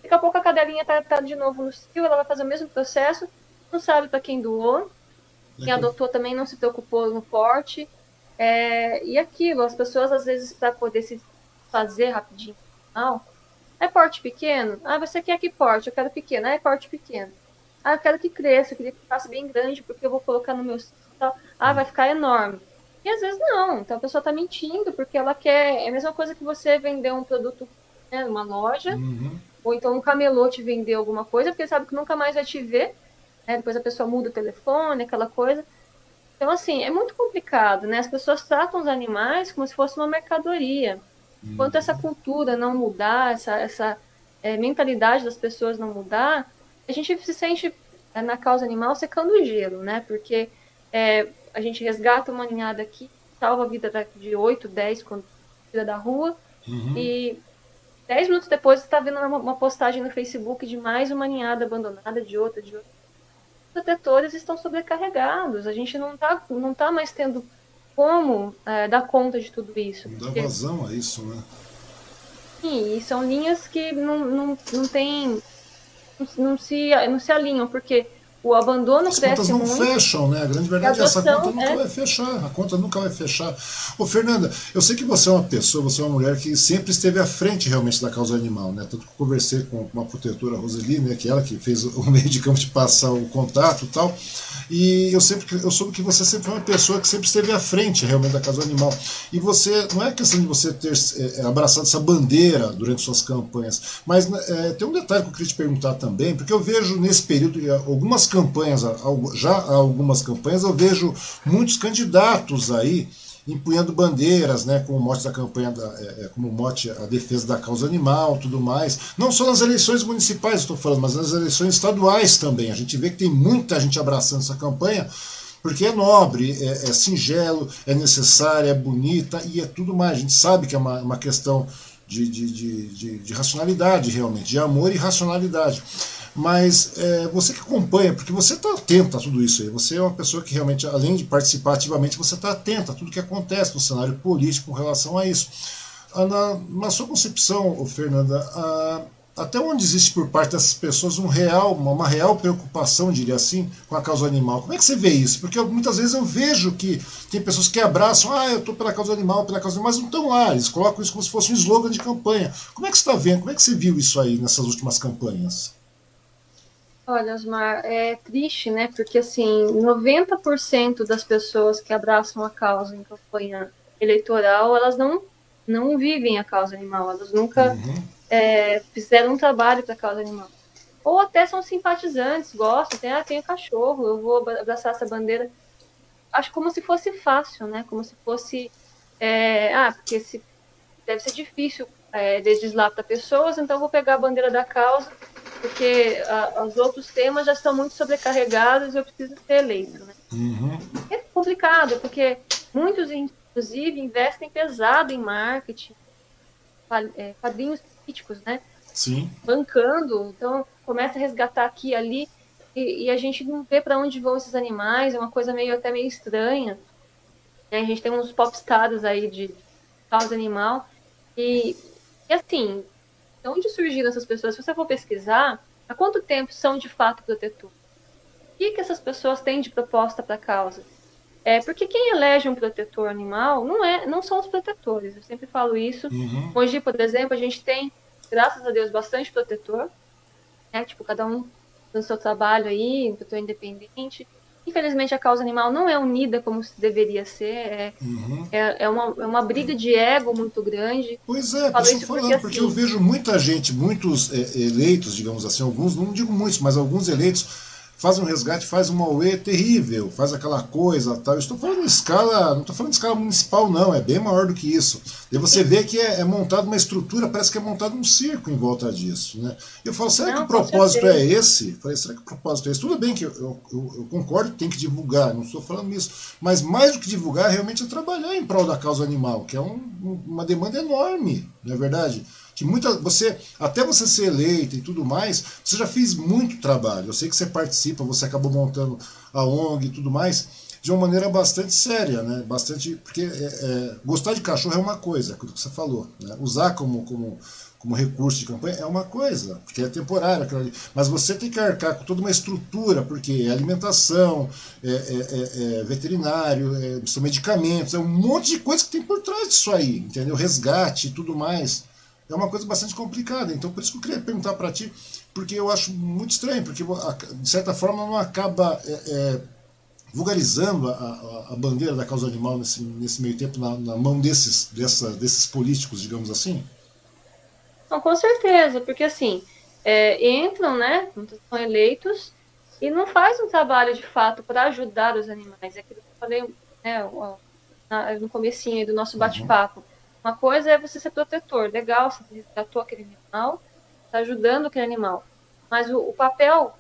Daqui a pouco a cadelinha está tá de novo no cio, ela vai fazer o mesmo processo, não sabe para quem doou, quem adotou também não se preocupou no porte. É, e aquilo, as pessoas às vezes para poder se fazer rapidinho, não, é porte pequeno? Ah, você quer que porte? Eu quero pequeno. Ah, é porte pequeno. Ah, eu quero que cresça, eu queria que faça bem grande, porque eu vou colocar no meu. Ah, vai ficar enorme. E às vezes não. Então a pessoa está mentindo porque ela quer. É a mesma coisa que você vender um produto né, numa loja, uhum. ou então um camelô te vender alguma coisa, porque sabe que nunca mais vai te ver. Né? Depois a pessoa muda o telefone, aquela coisa. Então, assim, é muito complicado, né? As pessoas tratam os animais como se fosse uma mercadoria. Enquanto essa cultura não mudar, essa, essa é, mentalidade das pessoas não mudar, a gente se sente é, na causa animal secando o gelo, né? Porque é, a gente resgata uma ninhada aqui, salva a vida de 8, 10 quando tira da rua, uhum. e 10 minutos depois você está vendo uma, uma, postagem no Facebook de mais uma ninhada abandonada, de outra, de outra. Protetores estão sobrecarregados, a gente não está não tá mais tendo como é, dar conta de tudo isso. Não dá porque... vazão a isso, né? Sim, e são linhas que não, não, não tem. Não, se, não se alinham, porque o abandono As cresce contas não muito. fecham, né? A grande verdade a adoção, é essa conta nunca é... vai fechar. A conta nunca vai fechar. Ô, Fernanda, eu sei que você é uma pessoa, você é uma mulher que sempre esteve à frente realmente da causa animal, né? Tanto que eu conversei com uma protetora, Roseli, né? Que é ela que fez o meio de campo de passar o contato e tal. E eu sempre eu soube que você sempre foi uma pessoa que sempre esteve à frente realmente da causa animal. E você, não é questão de você ter é, abraçado essa bandeira durante suas campanhas, mas é, tem um detalhe que eu queria te perguntar também, porque eu vejo nesse período algumas campanhas, já há algumas campanhas, eu vejo muitos candidatos aí empunhando bandeiras, né, como mote da campanha, da, é, é, como mote a defesa da causa animal, tudo mais. Não só nas eleições municipais, estou falando, mas nas eleições estaduais também. A gente vê que tem muita gente abraçando essa campanha, porque é nobre, é, é singelo, é necessária, é bonita e é tudo mais. A gente sabe que é uma, uma questão de, de, de, de, de racionalidade, realmente, de amor e racionalidade. Mas é, você que acompanha, porque você está atento a tudo isso aí, você é uma pessoa que realmente, além de participar ativamente, você está atento a tudo que acontece no cenário político com relação a isso. Ah, na, na sua concepção, Fernanda, a, até onde existe por parte dessas pessoas um real, uma, uma, real preocupação, diria assim, com a causa animal? Como é que você vê isso? Porque eu, muitas vezes eu vejo que tem pessoas que abraçam, ah, eu estou pela causa animal, pela causa animal, mas não estão lá, eles colocam isso como se fosse um slogan de campanha. Como é que você está vendo? Como é que você viu isso aí nessas últimas campanhas? Olha, Osmar, é triste, né? Porque, assim, 90% das pessoas que abraçam a causa em campanha eleitoral, elas não, não vivem a causa animal, elas nunca uhum. é, fizeram um trabalho para a causa animal. Ou até são simpatizantes, gostam, tem, ah, tenho cachorro, eu vou abraçar essa bandeira. Acho como se fosse fácil, né? Como se fosse. É, ah, porque se, deve ser difícil é, legislar para pessoas, então eu vou pegar a bandeira da causa porque a, os outros temas já estão muito sobrecarregados e eu preciso ser eleito. Né? Uhum. É complicado, porque muitos, inclusive, investem pesado em marketing, é, quadrinhos políticos, né? Sim. Bancando, então começa a resgatar aqui e ali, e, e a gente não vê para onde vão esses animais, é uma coisa meio até meio estranha. A gente tem uns popstars aí de causa animal, e, e assim, de onde surgiram essas pessoas? Se você for pesquisar, há quanto tempo são de fato protetores? O que, que essas pessoas têm de proposta para a causa? É, porque quem elege um protetor animal não, é, não são os protetores. Eu sempre falo isso. Uhum. Hoje, por exemplo, a gente tem, graças a Deus, bastante protetor. Né? Tipo, cada um no seu trabalho aí, protetor independente. Infelizmente, a causa animal não é unida como se deveria ser. É, uhum. é, é, uma, é uma briga de ego muito grande. Pois é, isso falando, porque, porque assim, eu vejo muita gente, muitos é, eleitos, digamos assim, alguns, não digo muitos, mas alguns eleitos faz um resgate, faz uma UE terrível, faz aquela coisa tal. Eu estou falando em escala, não estou falando em escala municipal, não, é bem maior do que isso. E você vê que é, é montada uma estrutura, parece que é montado um circo em volta disso. Né? Eu falo, será não, que o propósito é esse? Eu falei, será que o propósito é esse? Tudo bem que eu, eu, eu concordo que tem que divulgar, não estou falando isso, mas mais do que divulgar, realmente é trabalhar em prol da causa animal, que é um, uma demanda enorme, não é verdade? Que muita você até você ser eleita e tudo mais, você já fez muito trabalho. Eu sei que você participa, você acabou montando a ONG e tudo mais. de uma maneira bastante séria, né? Bastante, porque é, é, gostar de cachorro é uma coisa, aquilo que você falou, né? Usar como, como, como recurso de campanha é uma coisa, porque é temporário, mas você tem que arcar com toda uma estrutura, porque é alimentação, é, é, é, é veterinário, é, são medicamentos, é um monte de coisa que tem por trás disso aí, entendeu? Resgate e tudo mais. É uma coisa bastante complicada. Então, por isso que eu queria perguntar para ti, porque eu acho muito estranho, porque de certa forma não acaba é, é, vulgarizando a, a, a, bandeira da causa animal nesse, nesse meio tempo na, na mão desses, dessa, desses políticos, digamos assim? Não, com certeza, porque assim, é, entram, né, são eleitos e não faz um trabalho de fato para ajudar os animais. É aquilo que eu falei né, no comecinho do nosso uhum. bate-papo. Uhum. Uma coisa é você ser protetor, legal, você resgatou aquele animal, está ajudando aquele animal. Mas o, o, papel,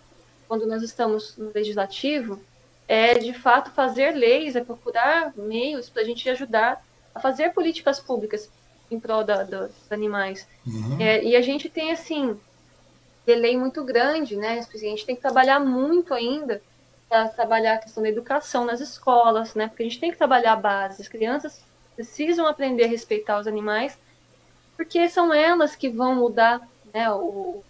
quando nós estamos no legislativo, é de fato fazer leis, é procurar meios para a gente ajudar a fazer políticas públicas em prol da, da, dos animais. Uhum. É, e a gente tem, assim, delay muito grande, né? A gente tem que trabalhar muito ainda para trabalhar a questão da educação nas escolas, né? Porque a gente tem que trabalhar a base. As crianças precisam aprender a respeitar os animais, porque são elas que vão mudar né, o,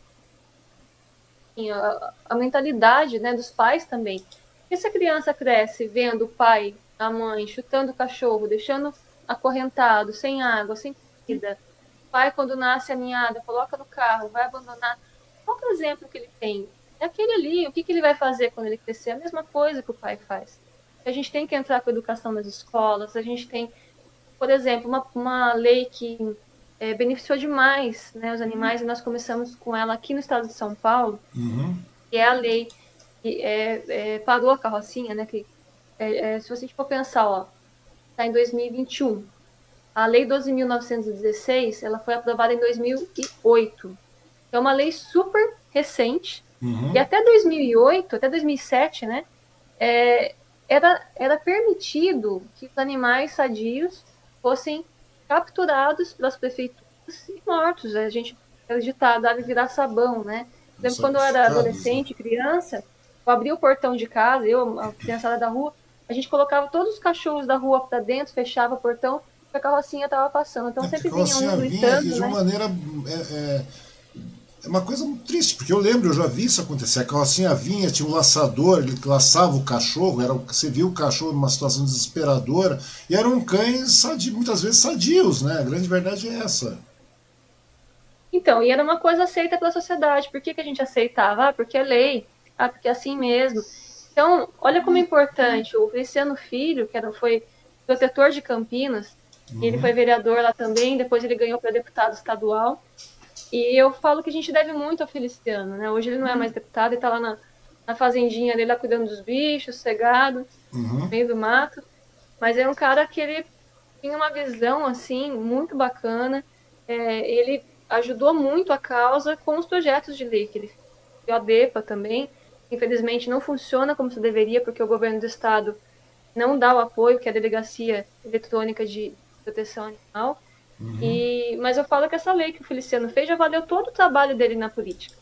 a, a mentalidade né, dos pais também. Porque se a criança cresce vendo o pai, a mãe chutando o cachorro, deixando acorrentado, sem água, sem comida, o pai, quando nasce aninhada, coloca no carro, vai abandonar. Qual é o exemplo que ele tem? É aquele ali. O que, que ele vai fazer quando ele crescer? A mesma coisa que o pai faz. A gente tem que entrar com a educação nas escolas, a gente tem, por exemplo, uma, uma lei que é, beneficiou demais né, os animais, e nós começamos com ela aqui no estado de São Paulo, uhum. que é a lei que é, é, parou a carrocinha, né? Que, é, é se você for pensar, ó, está em 2021. A lei 12.916, ela foi aprovada em 2008. É uma lei super recente, uhum. e até 2008, até 2007, né? É, era, era permitido que os animais sadios fossem capturados pelas prefeituras e mortos. A gente acreditava, dava virar sabão, né? Lembro quando eu era adolescente, criança, eu abria o portão de casa, eu, a criançada da rua, a gente colocava todos os cachorros da rua para dentro, fechava o portão, e a carrocinha estava passando. Então é, sempre vinha um gritando, vinha, de uma né? maneira é, é é uma coisa muito triste, porque eu lembro, eu já vi isso acontecer. A carrocinha vinha, tinha um laçador, ele laçava o cachorro, era, você viu o cachorro numa situação desesperadora, e eram cães sadios, muitas vezes sadios, né? A grande verdade é essa. Então, e era uma coisa aceita pela sociedade. Por que, que a gente aceitava? Ah, porque é lei. Ah, porque é assim mesmo. Então, olha como é importante. O Feliciano Filho, que era, foi protetor de Campinas, uhum. ele foi vereador lá também, depois ele ganhou para deputado estadual. E eu falo que a gente deve muito ao Feliciano, né? Hoje ele não é mais deputado, ele está lá na, na fazendinha dele, lá cuidando dos bichos, cegado, uhum. no meio do mato. Mas é um cara que ele tinha uma visão, assim, muito bacana. É, ele ajudou muito a causa com os projetos de lei que ele fez. O ADEPA também, infelizmente, não funciona como se deveria, porque o governo do estado não dá o apoio que é a Delegacia Eletrônica de Proteção Animal. Uhum. E, mas eu falo que essa lei que o Feliciano fez já valeu todo o trabalho dele na política.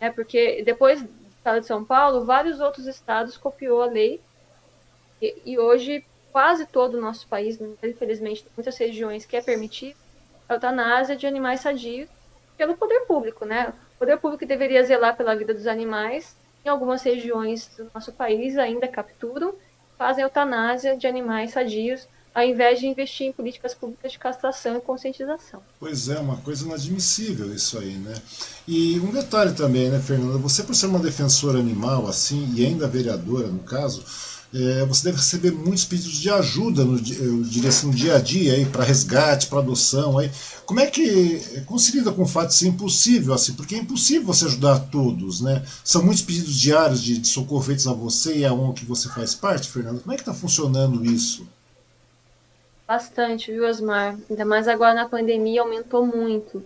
É porque depois do estado de São Paulo, vários outros estados copiou a lei. E, e hoje, quase todo o nosso país, infelizmente, muitas regiões que é permitido a eutanásia de animais sadios pelo poder público, né? O poder público deveria zelar pela vida dos animais. Em algumas regiões do nosso país ainda capturam, fazem eutanásia de animais sadios ao invés de investir em políticas públicas de castração e conscientização. Pois é, uma coisa inadmissível isso aí, né? E um detalhe também, né, Fernanda? Você, por ser uma defensora animal, assim, e ainda vereadora, no caso, é, você deve receber muitos pedidos de ajuda, no, eu diria assim, no dia a dia, aí, para resgate, para adoção. Aí. Como é que. Como se lida com o fato de ser impossível, assim? Porque é impossível você ajudar todos, né? São muitos pedidos diários de, de socorro feitos a você e a ONG que você faz parte, Fernanda. Como é que está funcionando isso? Bastante, viu, Osmar? Ainda mais agora na pandemia aumentou muito.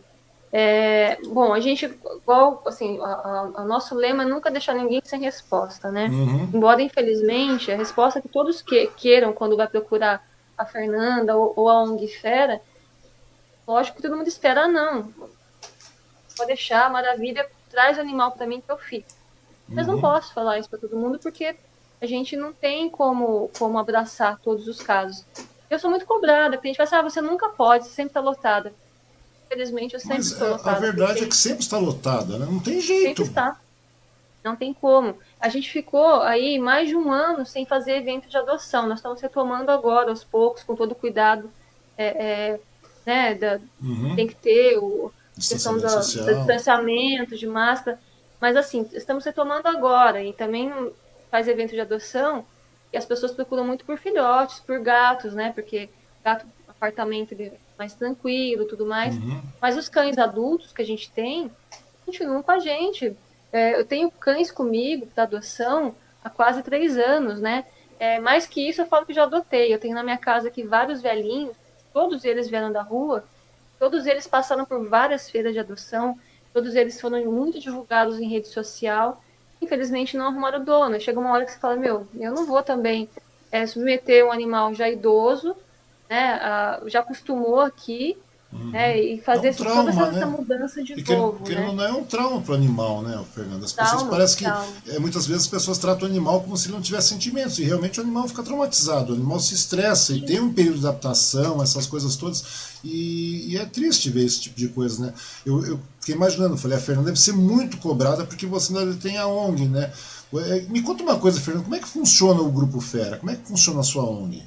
É, bom, a gente, igual, assim, o nosso lema é nunca deixar ninguém sem resposta, né? Uhum. Embora, infelizmente, a resposta que todos que, queiram quando vai procurar a Fernanda ou, ou a ONG Fera, lógico que todo mundo espera, ah, não. Pode deixar, maravilha, traz o animal para mim que eu fico. Mas uhum. não posso falar isso para todo mundo porque a gente não tem como, como abraçar todos os casos. Eu sou muito cobrada, porque a gente fala assim, ah, você nunca pode, você sempre está lotada. Infelizmente, eu sempre estou lotada. A verdade é que sempre está lotada, né? Não tem jeito. Sempre está. Não tem como. A gente ficou aí mais de um ano sem fazer evento de adoção. Nós estamos retomando agora, aos poucos, com todo cuidado. É, é, né, da, uhum. Tem que ter o questão do, do distanciamento, de máscara. Mas assim, estamos retomando agora e também faz evento de adoção e as pessoas procuram muito por filhotes, por gatos, né? Porque gato, apartamento é mais tranquilo, tudo mais. Uhum. Mas os cães adultos que a gente tem continuam com a gente. É, eu tenho cães comigo da adoção há quase três anos, né? É, mais que isso, eu falo que já adotei. Eu tenho na minha casa aqui vários velhinhos, todos eles vieram da rua, todos eles passaram por várias feiras de adoção, todos eles foram muito divulgados em rede social. Infelizmente, não arrumaram dono. Chega uma hora que você fala: Meu, eu não vou também é, submeter um animal já idoso, né? A, já acostumou aqui, Uhum. É, e fazer é um trauma, toda essa, né? mudança de porque, novo. Porque né? não é um trauma para o animal, né, Fernando? As pessoas trauma, parece que é, muitas vezes as pessoas tratam o animal como se ele não tivesse sentimentos, e realmente o animal fica traumatizado, o animal se estressa Sim. e tem um período de adaptação, essas coisas todas, e, e, é triste ver esse tipo de coisa, né? Eu, eu fiquei imaginando, falei, a Fernanda deve ser muito cobrada porque você ainda tem a ONG, né? É, me conta uma coisa, Fernando, como é que funciona o Grupo Fera? Como é que funciona a sua ONG?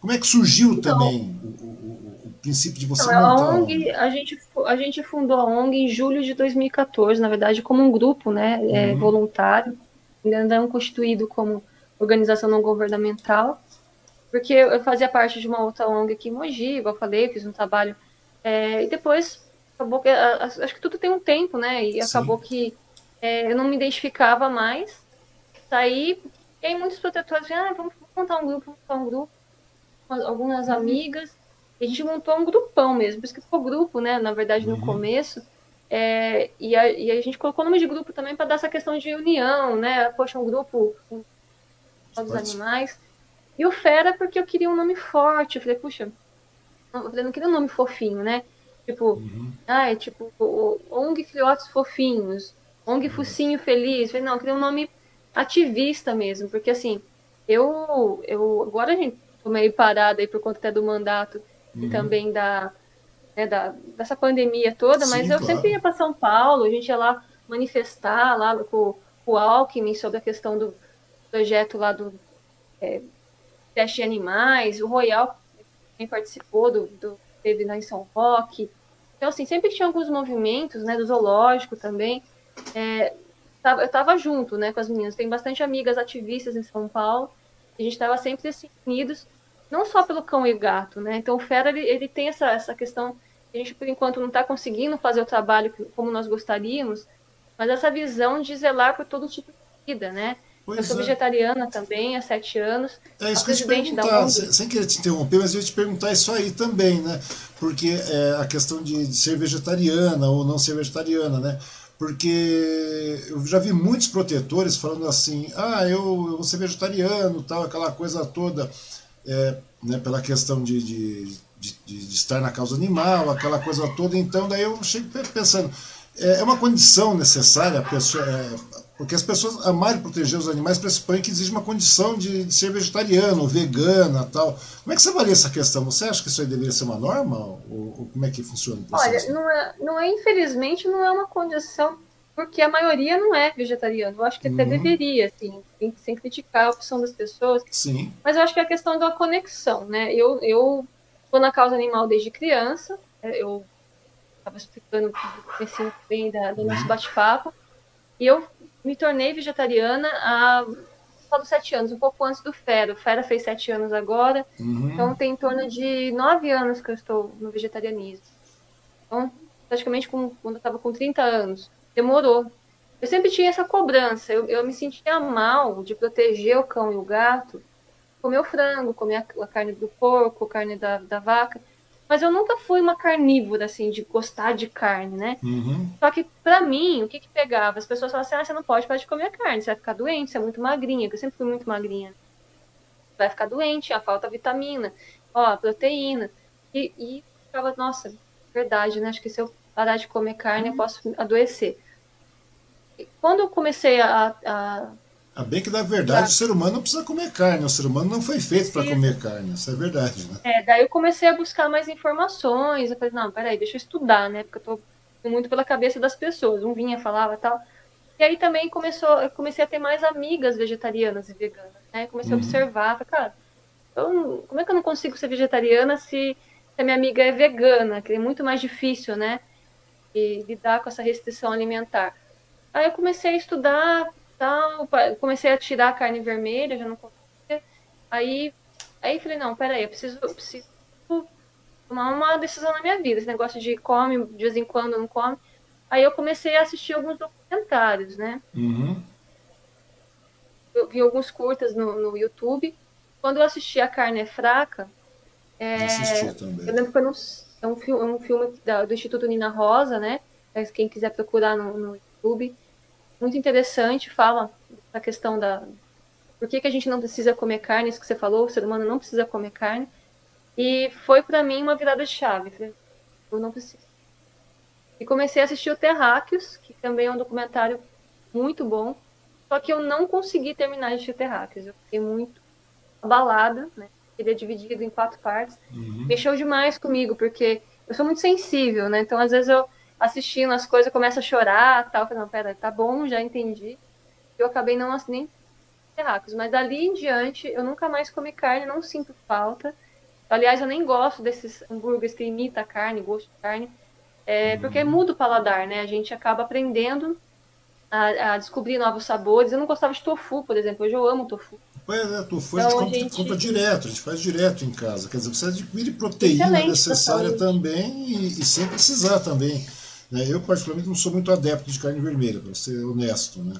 Como é que surgiu então, também o, princípio de você então, montar a ONG, a gente, a gente fundou a ONG em julho de 2014, na verdade, como um grupo né, é, uhum. voluntário, ainda não constituído como organização não governamental, porque eu fazia parte de uma outra ONG aqui em Mogi, igual eu falei, fiz um trabalho, é, e depois acabou que, acho que tudo tem um tempo, né, e Sim. acabou que é, eu não me identificava mais, saí, e aí muitos protetores, ah, vamos montar um grupo, montar um grupo, algumas uhum. amigas, a gente montou um grupão mesmo, por isso que ficou grupo, né? Na verdade, no uhum. começo. É, e, a, e, a, gente colocou o nome de grupo também para dar essa questão de união, né? Poxa, um grupo com todos os animais. E o Fera, porque eu queria um nome forte. Eu falei, puxa, eu falei, não queria um nome fofinho, né? Tipo, uhum. ah, é tipo, ONG Filhotes Fofinhos, ONG uhum. Focinho Feliz. Eu falei, não, eu queria um nome ativista mesmo, porque assim, eu, eu agora a gente tô meio parada aí por conta até do mandato uhum. também da, né, da, dessa pandemia toda, mas Sim, eu claro. sempre ia para São Paulo, a gente ia lá manifestar lá com, com o Alckmin sobre a questão do projeto lá do é, teste de animais, o Royal também participou do, do teve lá em São Roque. Então, assim, sempre tinha alguns movimentos, né, do zoológico também. É, eu estava junto, né, com as meninas. Tem bastante amigas ativistas em São Paulo. A gente estava sempre assim, unidos não só pelo cão e gato, né? Então o Fera ele, ele tem essa, essa questão a gente por enquanto não está conseguindo fazer o trabalho como nós gostaríamos, mas essa visão de zelar por todo tipo de vida, né? Pois eu sou é. vegetariana também há sete anos. É isso que eu te perguntar, sem, sem querer te interromper, mas eu ia te perguntar isso aí também, né? Porque é, a questão de, de ser vegetariana ou não ser vegetariana, né? porque eu já vi muitos protetores falando assim, ah, eu, eu vou ser vegetariano, tal, aquela coisa toda é, né, pela questão de, de, de, de, estar na causa animal, aquela coisa toda. Então, daí eu chego pensando, é, é uma condição necessária, pessoa, é, porque as pessoas amarem proteger os animais pressupõe que existe uma condição de, de, ser vegetariano, vegana tal. Como é que você avalia essa questão? Você acha que isso aí deveria ser uma norma? Ou, ou como é que funciona o processo? Olha, não é, não é, infelizmente, não é uma condição porque a maioria não é vegetariano. Eu acho que até uhum. deveria, assim, sem criticar a opção das pessoas. Sim. Mas eu acho que é a questão da conexão, né? Eu, eu tô na causa animal desde criança, é, eu estava explicando assim, bem da, do nosso uhum. bate-papo, e eu me tornei vegetariana há dos sete anos, um pouco antes do Fera. O Fera fez sete anos agora, uhum. então tem em torno de nove anos que eu estou no vegetarianismo. Então, praticamente quando eu estava com 30 anos demorou. Eu sempre tinha essa cobrança. Eu, eu me sentia mal de proteger o cão e o gato, comer o frango, comer a, a carne do porco, a carne da, da vaca. Mas eu nunca fui uma carnívora, assim, de gostar de carne, né? Uhum. Só que, pra mim, o que que pegava? As pessoas falavam assim, ah, você não pode parar de comer carne, você vai ficar doente, você é muito magrinha, que eu sempre fui muito magrinha. Vai ficar doente, a falta vitamina, ó, proteína. E, e ficava, nossa, verdade, né? Acho que se eu parar de comer carne, uhum. eu posso adoecer quando eu comecei a, a Ah, bem que na verdade tá. o ser humano não precisa comer carne, o ser humano não foi feito para comer carne, isso é verdade, né? É, daí eu comecei a buscar mais informações, eu falei, não, peraí, deixa eu estudar, né? Porque eu tô muito pela cabeça das pessoas, um vinha, falava tal. E aí também começou, eu comecei a ter mais amigas vegetarianas e veganas, né? Comecei uhum. a observar, falei, cara, eu, como é que eu não consigo ser vegetariana se, se a minha amiga é vegana, que é muito mais difícil, né? E lidar com essa restrição alimentar. Aí eu comecei a estudar, tal, comecei a tirar a carne vermelha, já não conseguia. Aí, aí falei, não, peraí, eu preciso, eu preciso tomar uma decisão na minha vida. Esse negócio de come, de vez em quando não come. Aí eu comecei a assistir alguns documentários, né? Uhum. Eu vi alguns curtas no, no YouTube. Quando eu assisti A Carne é Fraca, é, eu lembro que eu não, é um filme, é um filme da, do Instituto Nina Rosa, né? Quem quiser procurar no, no YouTube muito interessante, fala da questão da por que, que a gente não precisa comer carne, isso que você falou, o ser humano não precisa comer carne. E foi para mim uma virada de chave. Eu não preciso. E comecei a assistir o Terráqueos, que também é um documentário muito bom. Só que eu não consegui terminar de assistir Terráqueos. Eu fiquei muito abalada, né? Ele é dividido em quatro partes. Uhum. Mexeu demais comigo, porque eu sou muito sensível, né? Então, às vezes, eu assistindo as coisas, começa a chorar tal. Falei, não, pera, tá bom, já entendi. Eu acabei não nem terráqueos, mas dali em diante eu nunca mais comi carne, não sinto falta. Aliás, eu nem gosto desses hambúrgueres que imita a carne, gosto de carne, é, porque muda o paladar, né? A gente acaba aprendendo a, a, descobrir novos sabores. Eu não gostava de tofu, por exemplo, hoje eu amo tofu. Pois é, tofu então, a, gente compra, gente compra, direto, a gente faz direto em casa. Quer dizer, você adquire proteína Excelente necessária também e, e sem precisar também. Né? Eu, particularmente, não sou muito adepto de carne vermelha, para ser honesto. Né?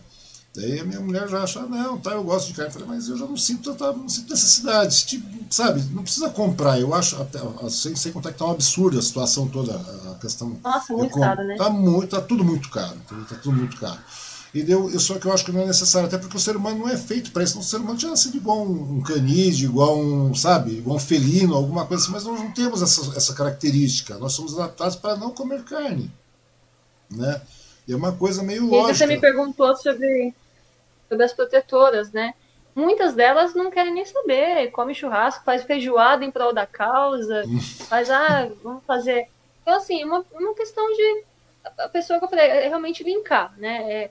Daí a minha mulher já acha, não, tá, eu gosto de carne. Eu falei, mas eu já não sinto, não sinto necessidade. Tipo, sabe, não precisa comprar. Eu acho, até, sem, sem contar que tá um absurdo a situação toda, a questão. Nossa, muito caro, né? Tá, muito, tá tudo muito caro. Tá tudo muito caro. E deu, eu, só que eu acho que não é necessário, até porque o ser humano não é feito para isso. O ser humano tinha nascido igual um, um canídeo, igual um, sabe, igual um felino, alguma coisa assim, mas nós não temos essa, essa característica. Nós somos adaptados para não comer carne né? E é uma coisa meio lógica. Você me perguntou sobre, sobre as protetoras, né? Muitas delas não querem nem saber, come churrasco, faz feijoada em prol da causa, faz, ah, vamos fazer. Então, assim, é uma, uma questão de. A pessoa que eu falei, é realmente linkar, né? É,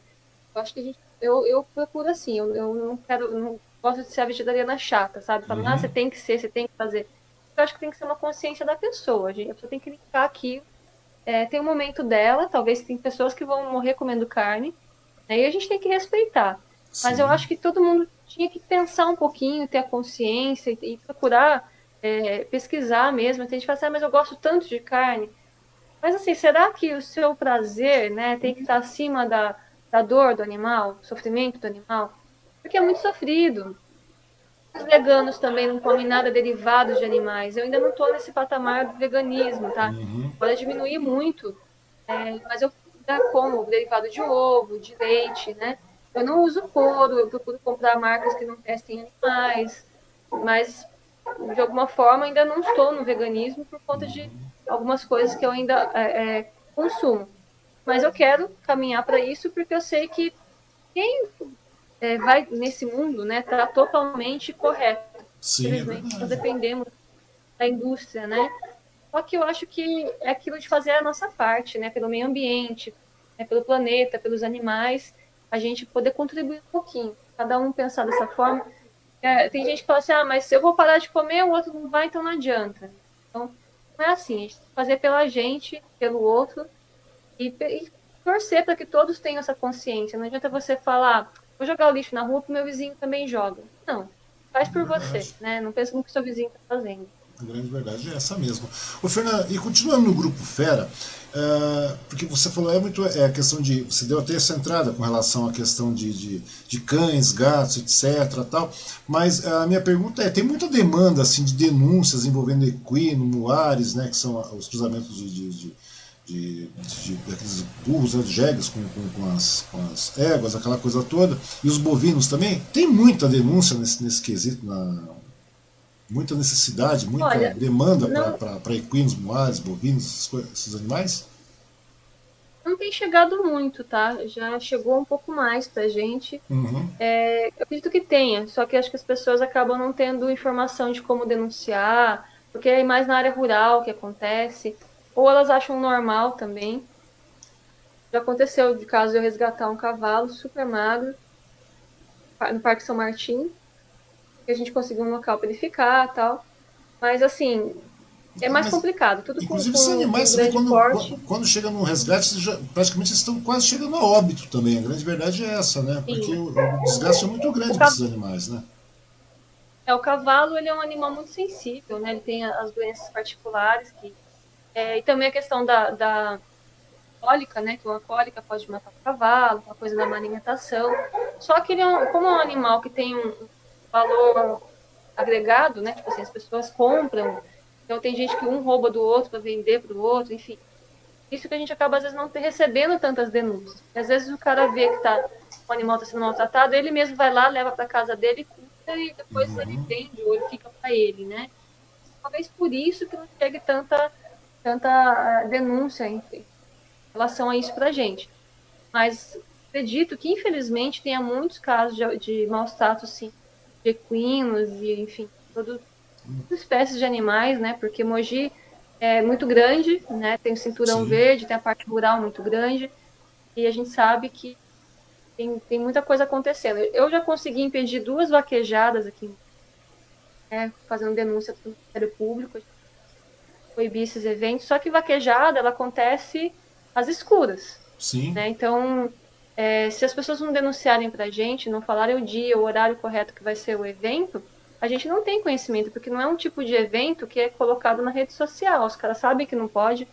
eu acho que a gente. Eu, eu procuro assim, eu, eu não quero. Eu não gosto de ser a vegetariana chata, sabe? Falando, ah, uhum. ah, você tem que ser, você tem que fazer. Eu acho que tem que ser uma consciência da pessoa. A, gente, a pessoa tem que linkar aqui é, tem um momento dela, talvez tem pessoas que vão morrer comendo carne, aí né, a gente tem que respeitar. Sim. Mas eu acho que todo mundo tinha que pensar um pouquinho, ter a consciência e, e procurar é, pesquisar mesmo. Tem gente que fala assim, ah, mas eu gosto tanto de carne. Mas assim, será que o seu prazer né, tem que estar acima da, da dor do animal, sofrimento do animal? Porque é muito sofrido. Os veganos também não comem nada derivado de animais. Eu ainda não estou nesse patamar do veganismo, tá? Uhum. Pode diminuir muito, é, mas eu ainda como derivado de ovo, de leite, né? Eu não uso couro, eu procuro comprar marcas que não testem animais, mas de alguma forma ainda não estou no veganismo por conta de algumas coisas que eu ainda é, é, consumo. Mas eu quero caminhar para isso porque eu sei que quem é, vai nesse mundo, né, tá totalmente correto. Sim, Infelizmente, nós dependemos da indústria, né? Só que eu acho que é aquilo de fazer a nossa parte, né, pelo meio ambiente, né, pelo planeta, pelos animais, a gente poder contribuir um pouquinho. Cada um pensar dessa forma. É, tem gente que fala assim, ah, mas se eu vou parar de comer, o outro não vai, então não adianta. Então, não é assim. A gente tem que fazer pela gente, pelo outro, e, e torcer para que todos tenham essa consciência. Não adianta você falar, vou jogar o lixo na rua porque meu vizinho também joga. Não, faz por você, né? Não pensa no que seu vizinho está fazendo. A grande verdade é essa mesmo. Ô, Fernanda, e continuando no grupo Fera, uh, porque você falou, é muito é a questão de. Você deu até essa entrada com relação à questão de, de, de cães, gatos, etc. Tal, mas a minha pergunta é: tem muita demanda assim, de denúncias envolvendo equino, muares, né, que são os cruzamentos de, de, de de, de, daqueles burros, né, de jegas com, com, com, as, com as éguas, aquela coisa toda, e os bovinos também. Tem muita denúncia nesse, nesse quesito, na, muita necessidade, muita Olha, demanda para equinos, moares, bovinos, esses, esses animais? Não tem chegado muito, tá? Já chegou um pouco mais pra gente. Uhum. É, eu acredito que tenha, só que acho que as pessoas acabam não tendo informação de como denunciar, porque é mais na área rural que acontece, ou elas acham normal também. Já aconteceu de caso eu resgatar um cavalo super magro no Parque São Martim, que a gente conseguiu um local para ele ficar tal. Mas assim, é mais Mas, complicado. Tudo inclusive, com, esses animais, com quando, quando, quando chega no resgate, já, praticamente estão quase chegando a óbito também. A grande verdade é essa, né? Sim. Porque o, o, desgaste é muito grande para esses animais, né? É, o cavalo ele é um animal muito sensível, né? Ele tem as doenças particulares que é, e também a questão da, da cólica, né? Que uma cólica pode matar o cavalo, uma coisa da má alimentação. Só que ele é um, como é um animal que tem um valor agregado, né? Tipo assim, as pessoas compram. Então tem gente que um rouba do outro para vender para o outro, enfim. Isso que a gente acaba às vezes não recebendo tantas denúncias. Às vezes o cara vê que tá, o animal está sendo maltratado, ele mesmo vai lá, leva para casa dele, cuida e depois uhum. ele vende ou ele fica para ele, né? Talvez por isso que não chegue tanta tanta ah, denúncia em relação a isso para a gente. Mas acredito que, infelizmente, tenha muitos casos de, de maus tratos, sim, de equinos e, enfim, todas as espécies de animais, né? Porque Mogi é muito grande, né? Tem o cinturão sim. verde, tem a parte rural muito grande, e a gente sabe que tem, tem muita coisa acontecendo. Eu já consegui impedir duas vaquejadas aqui, né, fazendo denúncia para o Ministério Público proibir esses eventos, só que vaquejada ela acontece às escuras. Sim. Né? Então, é, se as pessoas não denunciarem para a gente, não falarem o dia, o horário correto que vai ser o evento, a gente não tem conhecimento, porque não é um tipo de evento que é colocado na rede social. Os caras sabem que não pode,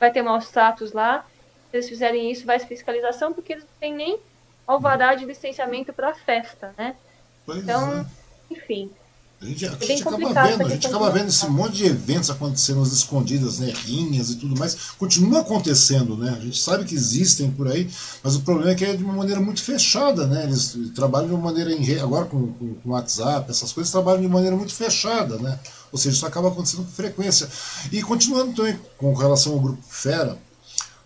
vai ter maus tratos lá. Se eles fizerem isso, vai fiscalização, porque eles não têm nem alvará de licenciamento para a festa, né? Pois então, é. enfim, a gente, a gente acaba vendo, a gente acaba vendo esse monte de eventos acontecendo às escondidas, né, rinhas e tudo mais, continua acontecendo, né? A gente sabe que existem por aí, mas o problema é que é de uma maneira muito fechada, né? Eles trabalham de uma maneira em, agora com, com, com WhatsApp, essas coisas trabalham de maneira muito fechada, né? Ou seja, isso acaba acontecendo com frequência. E continuando também com relação ao grupo Fera,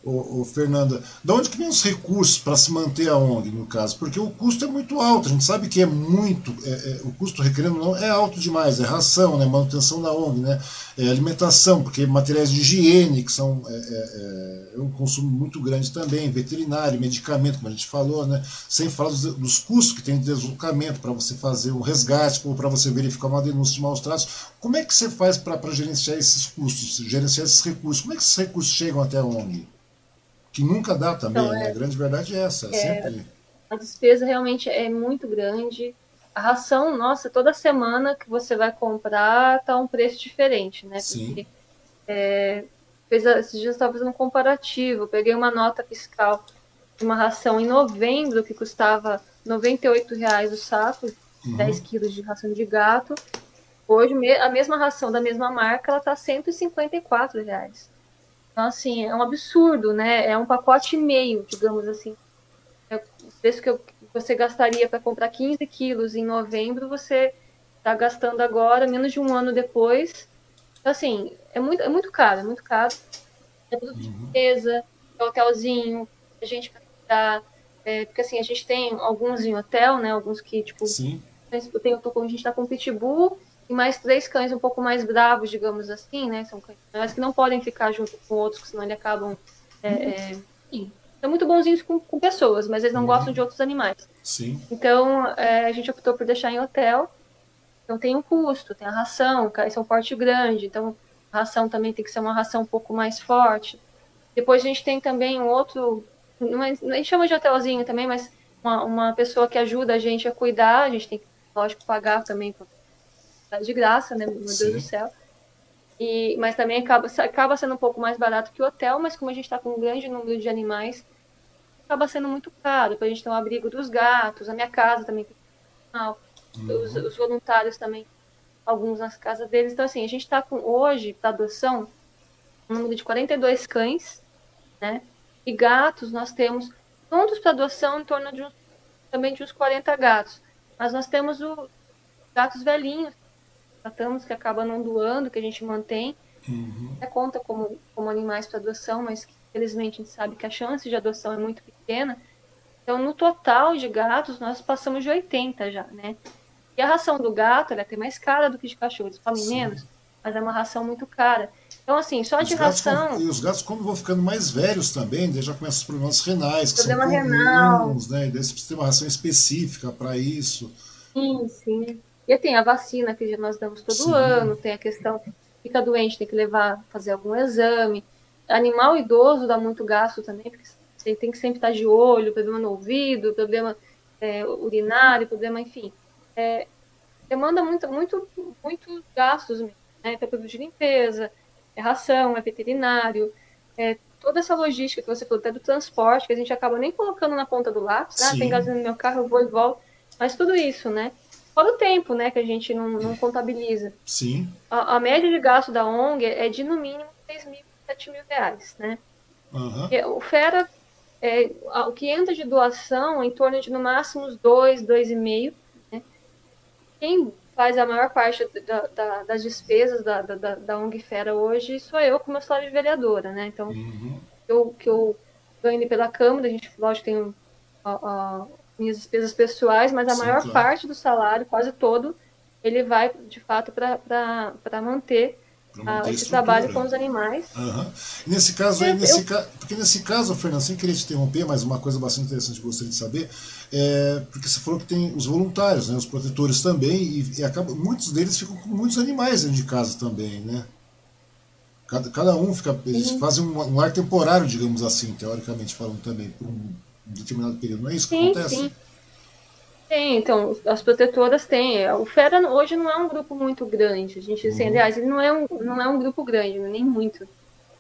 ô, ô, Fernanda, de onde que vem os recursos para se manter a ONG, no caso? Porque o custo é muito alto, a gente sabe que é muito, é, é, o custo, requerendo não, é alto demais, é ração, né, manutenção da ONG, né, é alimentação, porque materiais de higiene, que são é, é, é, um consumo muito grande também, veterinário, medicamento, como a gente falou, né, sem falar dos, dos custos que tem de deslocamento para você fazer o resgate ou para você verificar uma denúncia de maus tratos. Como é que você faz para gerenciar esses custos, gerenciar esses recursos? Como é que esses recursos chegam até a ONG? Que nunca dá também, então, né? É, a grande verdade é essa, é, sempre. A despesa realmente é muito grande. A ração, nossa, toda semana que você vai comprar tá um preço diferente, né? Sim. Porque, é, fez, esses dias eu estava fazendo um comparativo, peguei uma nota fiscal de uma ração em novembro que custava R$ reais o saco, uhum. 10 quilos de ração de gato. Hoje, a mesma ração da mesma marca, ela está R$ reais. Então, assim, é um absurdo, né? É um pacote e meio, digamos assim. É o preço que eu, você gastaria para comprar 15 quilos em novembro, você está gastando agora, menos de um ano depois. Então, assim, é muito, é muito caro, é muito caro. É tudo de limpeza, é hotelzinho, a gente para é, porque assim, a gente tem alguns em hotel, né? Alguns que, tipo, Sim. Tem, a gente está com pitbull e mais três cães um pouco mais bravos, digamos assim, né? São cães mas que não podem ficar junto com outros, senão eles acabam. É, é, são muito bonzinhos com, com, pessoas, mas eles não uhum. gostam de outros animais. Sim. Então é, a gente optou por deixar em hotel. Então tem um custo, tem a ração, esse é um porte grande, então a ração também tem que ser uma ração um pouco mais forte. Depois a gente tem também um outro, não é, a gente chama de hotelzinho também, mas uma, uma pessoa que ajuda a gente a cuidar, a gente tem que, lógico, pagar também de graça, né? Meu Sim. Deus do céu. E, mas também acaba, acaba sendo um pouco mais barato que o hotel, mas como a gente está com um grande número de animais, acaba sendo muito caro para a gente ter um abrigo dos gatos, a minha casa também uhum. os, os, voluntários também, alguns nas casas deles. Então, assim, a gente está com hoje, para adoção, um número de 42 cães, né? E gatos, nós temos prontos para adoção em torno de uns, também de uns 40 gatos. Mas nós temos os gatos velhinhos, tratamos, que acaba não doando, que a gente mantém. Uhum. É conta como, como animais para adoção, mas Felizmente, a gente sabe que a chance de adoção é muito pequena. Então, no total de gatos, nós passamos de 80 já, né? E a ração do gato, ela é até mais cara do que de cachorro. Eles comem Sim. menos, mas é uma ração muito cara. Então, assim, só de ração. e os gatos, como vão ficando mais velhos também, já começam os problemas renais, que Problema são comuns, renal. né? Daí você precisa ter uma ração específica para isso. Sim, sim. E tem a vacina que nós damos todo sim. ano, tem a questão, fica doente, tem que levar, fazer algum exame. Animal idoso dá muito gasto também, porque você tem que sempre estar de olho, problema no ouvido, problema é, urinário, problema, enfim. É, demanda muito, muito, muito gastos mesmo, né? Para produto de limpeza, é ração, é veterinário, é toda essa logística que você falou, até do transporte, que a gente acaba nem colocando na ponta do lápis, né? Tem gasolina no meu carro, eu vou e volto. Mas tudo isso, né? Fora o tempo, né, que a gente não, não contabiliza. Sim. A, a, média de gasto da ONG é de no mínimo 6 mil, 7 mil reais, né? Uhum. O FERA, é, o que entra de doação é em torno de no máximo uns 2, 2,5. Né? Quem faz a maior parte da, da, das despesas da, da, da ONG Fera hoje sou eu, como eu sou de vereadora, né? Então, uhum. eu, que eu ganho pela Câmara, a gente, lógico, tem a, a, minhas despesas pessoais, mas a Sim, maior claro. parte do salário, quase todo, ele vai, de fato, para manter ah, esse trabalho com os animais. Uhum. Nesse caso, aí, nesse eu... ca... porque nesse caso, Fernando, sem querer te interromper, mas uma coisa bastante interessante que eu gostaria de saber, é porque você falou que tem os voluntários, né, os protetores também, e, e acaba, muitos deles ficam com muitos animais dentro de casa também, né? Cada, cada um fica, eles fazem um, um ar temporário, digamos assim, teoricamente falando também, por um determinado período, não é isso que sim, acontece? Sim. Tem, então, as protetoras têm. O FERA hoje não é um grupo muito grande. A gente, assim, uhum. aliás, ele não é um, não é um grupo grande, nem muito.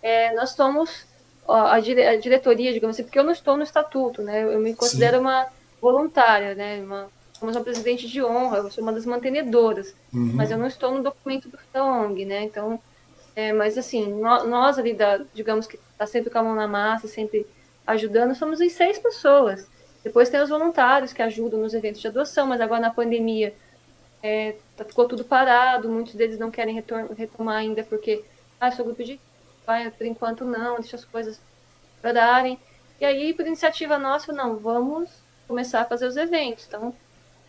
É, nós somos a, dire, a, diretoria, digamos assim, porque eu não estou no estatuto, né? Eu me considero Sim. uma voluntária, né? Uma, somos uma presidente de honra, eu sou uma das mantenedoras, uhum. mas eu não estou no documento do, da ONG, né? Então, é, mas assim, nós, nós ali, da, digamos que está sempre com a mão na massa, sempre ajudando, somos em seis pessoas. Depois tem os voluntários que ajudam nos eventos de adoção, mas agora na pandemia é, tá, ficou tudo parado, muitos deles não querem retomar ainda porque, ah, sou grupo de vai, por enquanto não, deixa as coisas darem. E aí, por iniciativa nossa, não, vamos começar a fazer os eventos. Então,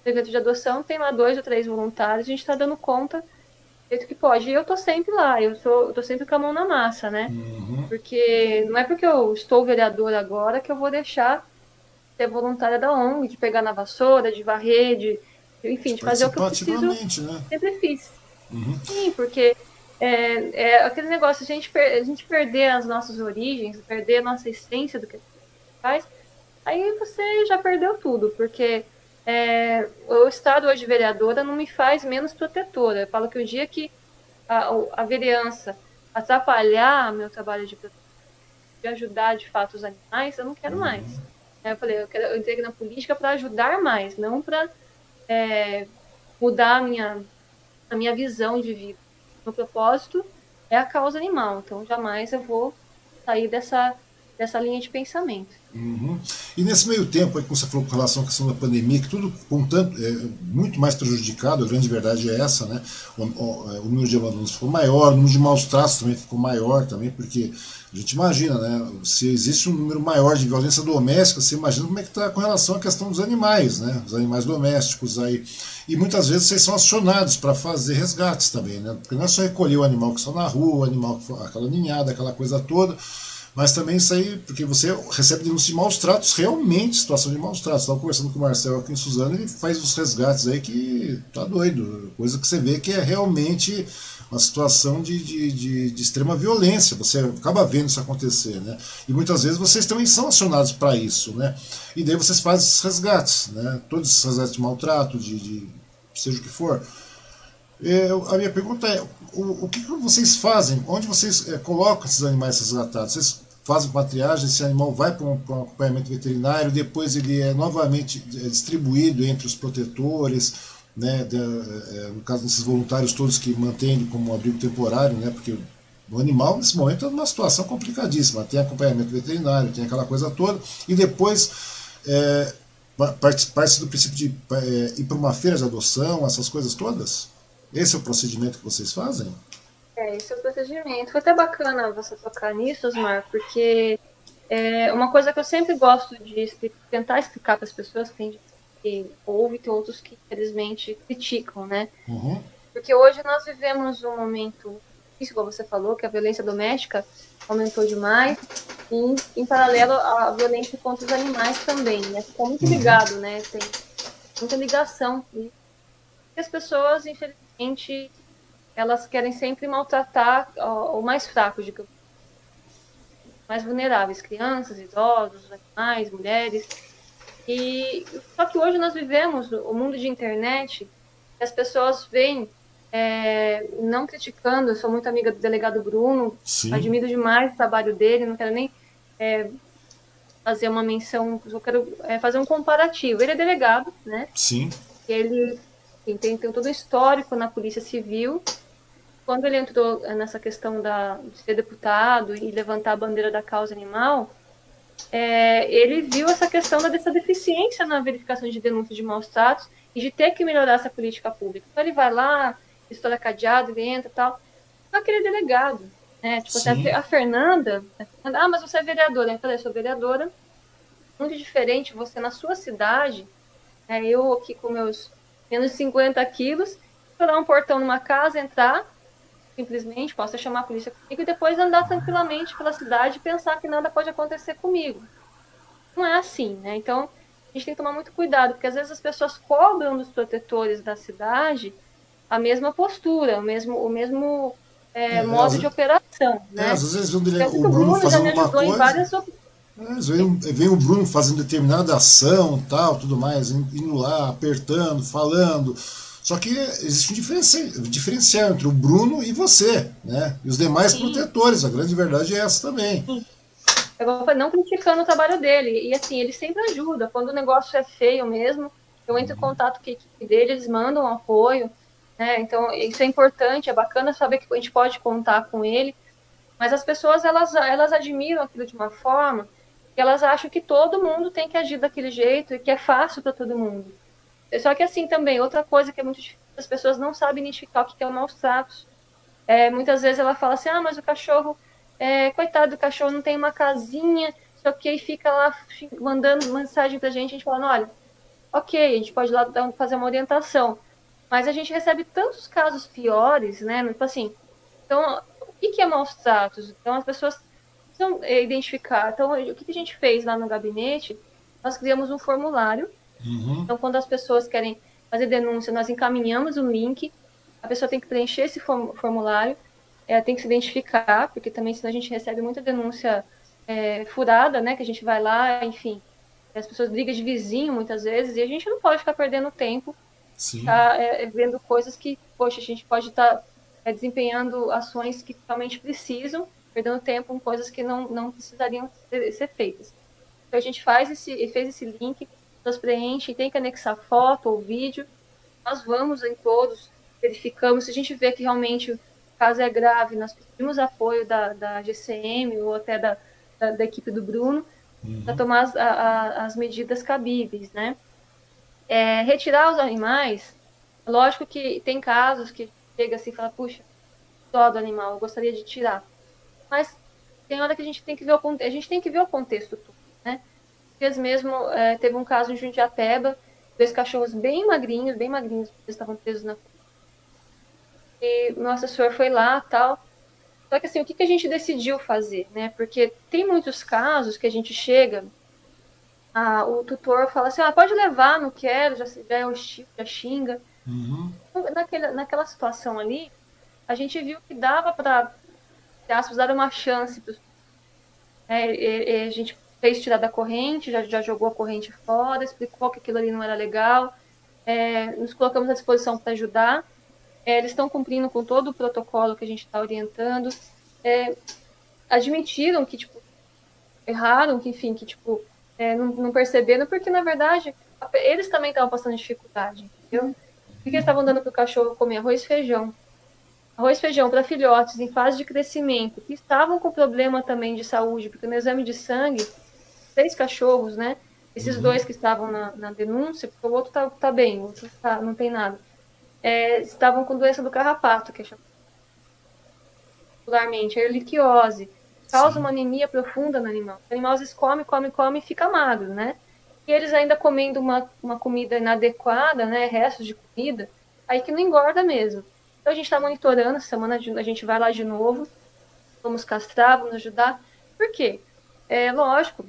no evento de adoção tem lá dois ou três voluntários, a gente está dando conta jeito que pode. E eu tô sempre lá, eu sou, eu tô sempre com a mão na massa, né? Uhum. Porque não é porque eu estou vereador agora que eu vou deixar ser voluntária da ONG, de pegar na vassoura, de varrer, de, enfim, de fazer o que eu preciso. Né? Sempre fiz. Uhum. Sim, porque é, é, aquele negócio, a gente, per, a gente perder as nossas origens, perder a nossa essência do que a gente faz, aí você já perdeu tudo, porque é, o estado hoje vereadora não me faz menos protetora. Eu falo que o dia que a, a vereança atrapalhar meu trabalho de, de ajudar de fato os animais, eu não quero uhum. mais. Eu falei, eu, quero, eu entrei na política para ajudar mais, não para é, mudar a minha, a minha visão de vida. Meu propósito é a causa animal, então jamais eu vou sair dessa, dessa linha de pensamento. Uhum. E nesse meio tempo, aí, como você falou com relação à questão da pandemia, que tudo com tanto, é, muito mais prejudicado, a grande verdade é essa, né? O, o, é, o número de abandonos ficou maior, o número de maus tratos também ficou maior também, porque a gente imagina, né? Se existe um número maior de violência doméstica, você imagina como é que está com relação à questão dos animais, né? Os animais domésticos aí. E muitas vezes vocês são acionados para fazer resgates também, né? Porque não é só recolher o animal que está na rua, o animal aquela ninhada, aquela coisa toda, mas também isso aí, porque você recebe denúncias de maus tratos, realmente situação de maus tratos. Estava conversando com o Marcel aqui em Suzano, ele faz os resgates aí que tá doido, coisa que você vê que é realmente uma situação de, de, de, de, extrema violência. Você acaba vendo isso acontecer, né? E muitas vezes vocês também são acionados para isso, né? E daí vocês fazem esses resgates, né? Todos esses resgates de maltrato, de, de seja o que for. Eu, a minha pergunta é: o, o que, que vocês fazem? Onde vocês é, colocam esses animais resgatados? Vocês fazem uma triagem, esse animal vai para um, um, acompanhamento veterinário, depois ele é novamente é, distribuído entre os protetores né, de, é, no caso desses voluntários todos que mantêm como abrigo temporário, né, porque o animal nesse momento é uma situação complicadíssima, tem acompanhamento veterinário, tem aquela coisa toda, e depois é, parte do princípio de é, ir para uma feira de adoção, essas coisas todas? Esse é o procedimento que vocês fazem? É, esse é o procedimento. Foi até bacana você tocar nisso, Osmar, porque É uma coisa que eu sempre gosto de explicar, tentar explicar para as pessoas, tem que ouve, tem outros que infelizmente criticam, né? Uhum. Porque hoje nós vivemos um momento, isso como você falou, que a violência doméstica aumentou demais, e em paralelo a violência contra os animais também, né? Ficou muito uhum. ligado, né? Tem muita ligação. E as pessoas, infelizmente, elas querem sempre maltratar o mais fraco, digamos mais vulneráveis, crianças, idosos, animais, mulheres. E só que hoje nós vivemos o mundo de internet, as pessoas veem é, não criticando, eu sou muito amiga do delegado Bruno, Sim. admiro demais o trabalho dele, não quero nem é, fazer uma menção, eu quero é, fazer um comparativo. Ele é delegado, né? Sim. Ele tem, tem todo o histórico na Polícia Civil, quando ele entrou eh, nessa questão da, de ser deputado e levantar a bandeira da causa animal, é, ele viu essa questão dessa deficiência na verificação de denúncias de maus tratos e de ter que melhorar essa política pública. Então ele vai lá, estoura cadeado, ele entra e tal. Só aquele delegado, né? Tipo, até a Fernanda, ah, mas você é vereadora. Eu falei, eu sou vereadora. Muito diferente você na sua cidade, né, eu aqui com meus menos de 50 quilos, dar um portão numa casa, entrar, simplesmente, posso chamar a polícia comigo e depois andar tranquilamente pela cidade e pensar que nada pode acontecer comigo. Não é assim, né? Então, a gente tem que tomar muito cuidado, porque às vezes as pessoas cobram dos protetores da cidade a mesma postura, o mesmo, o mesmo é, é, modo de operação. É, né? às vezes o, o Bruno, Bruno fazendo uma coisa. Várias... É, vem, vem, o Bruno fazendo determinada ação, tal, tudo mais, indo lá, apertando, falando, só que existe um diferencial, diferencial entre o Bruno e você, né? E os demais Sim. protetores. A grande verdade é essa também. Sim. Eu não criticando o trabalho dele. E assim, ele sempre ajuda. Quando o negócio é feio mesmo, eu entro em uhum. contato com a equipe dele, eles mandam apoio. Né? Então, isso é importante, é bacana saber que a gente pode contar com ele. Mas as pessoas, elas, elas admiram aquilo de uma forma elas acham que todo mundo tem que agir daquele jeito e que é fácil para todo mundo. Só que assim também, outra coisa que é muito difícil, as pessoas não sabem identificar o que é o maus tratos. É, muitas vezes ela fala assim, ah, mas o cachorro, é, coitado do cachorro, não tem uma casinha, só que aí fica lá mandando mensagem pra gente, a gente falando, olha, ok, a gente pode lá fazer uma orientação, mas a gente recebe tantos casos piores, né, tipo assim, então, o que é maus tratos? Então, as pessoas precisam identificar. Então, o que a gente fez lá no gabinete? Nós criamos um formulário. Uhum. Então, quando as pessoas querem fazer denúncia, nós encaminhamos o link, a pessoa tem que preencher esse formulário, é, tem que se identificar, porque também senão a gente recebe muita denúncia é, furada, né, que a gente vai lá, enfim, as pessoas brigam de vizinho muitas vezes, e a gente não pode ficar perdendo tempo tá, é, vendo coisas que, poxa, a gente pode estar tá, é, desempenhando ações que realmente precisam, perdendo tempo com coisas que não, não precisariam ser, ser feitas. Então a gente faz esse, fez esse link, pessoas preenchem, tem que anexar foto ou vídeo. Nós vamos em todos, verificamos. Se a gente vê que realmente o caso é grave, nós pedimos apoio da, da GCM ou até da, da, da equipe do Bruno uhum. para tomar as, a, as medidas cabíveis, né? É, retirar os animais, lógico que tem casos que chega assim e fala, puxa, dó do animal, eu gostaria de tirar. Mas tem hora que a gente tem que ver o, a gente tem que ver o contexto todo, né? dias mesmo é, teve um caso em Jundiapeba, dois cachorros bem magrinhos, bem magrinhos, eles estavam presos na e o nosso assessor foi lá tal. Só que assim, o que, que a gente decidiu fazer, né? Porque tem muitos casos que a gente chega, a, o tutor fala assim, ah, pode levar, não quero, já, já é hostil, já xinga. Uhum. Naquela, naquela situação ali, a gente viu que dava para, aspas, dar uma chance é, a gente fez tirar da corrente, já, já jogou a corrente fora, explicou que aquilo ali não era legal, é, nos colocamos à disposição para ajudar. É, eles estão cumprindo com todo o protocolo que a gente está orientando. É, admitiram que, tipo, erraram, que, enfim, que, tipo, é, não, não, perceberam, porque, na verdade, eles também estavam passando dificuldade, entendeu? Porque eles estavam dando para o cachorro comer arroz e feijão arroz e feijão para filhotes em fase de crescimento que estavam com problema também de saúde, porque no exame de sangue três cachorros, né? Esses uhum. dois que estavam na, na, denúncia, porque o outro tá, tá bem, o outro tá, não tem nada. É, estavam com doença do carrapato, que é popularmente a erliquiose. causa Sim. uma anemia profunda no animal. O animal às vezes come, come, come e fica magro, né? E eles ainda comendo uma, uma comida inadequada, né? Restos de comida, aí que não engorda mesmo. Então a gente está monitorando, semana a gente vai lá de novo, vamos castrar, vamos ajudar. Por quê? É lógico,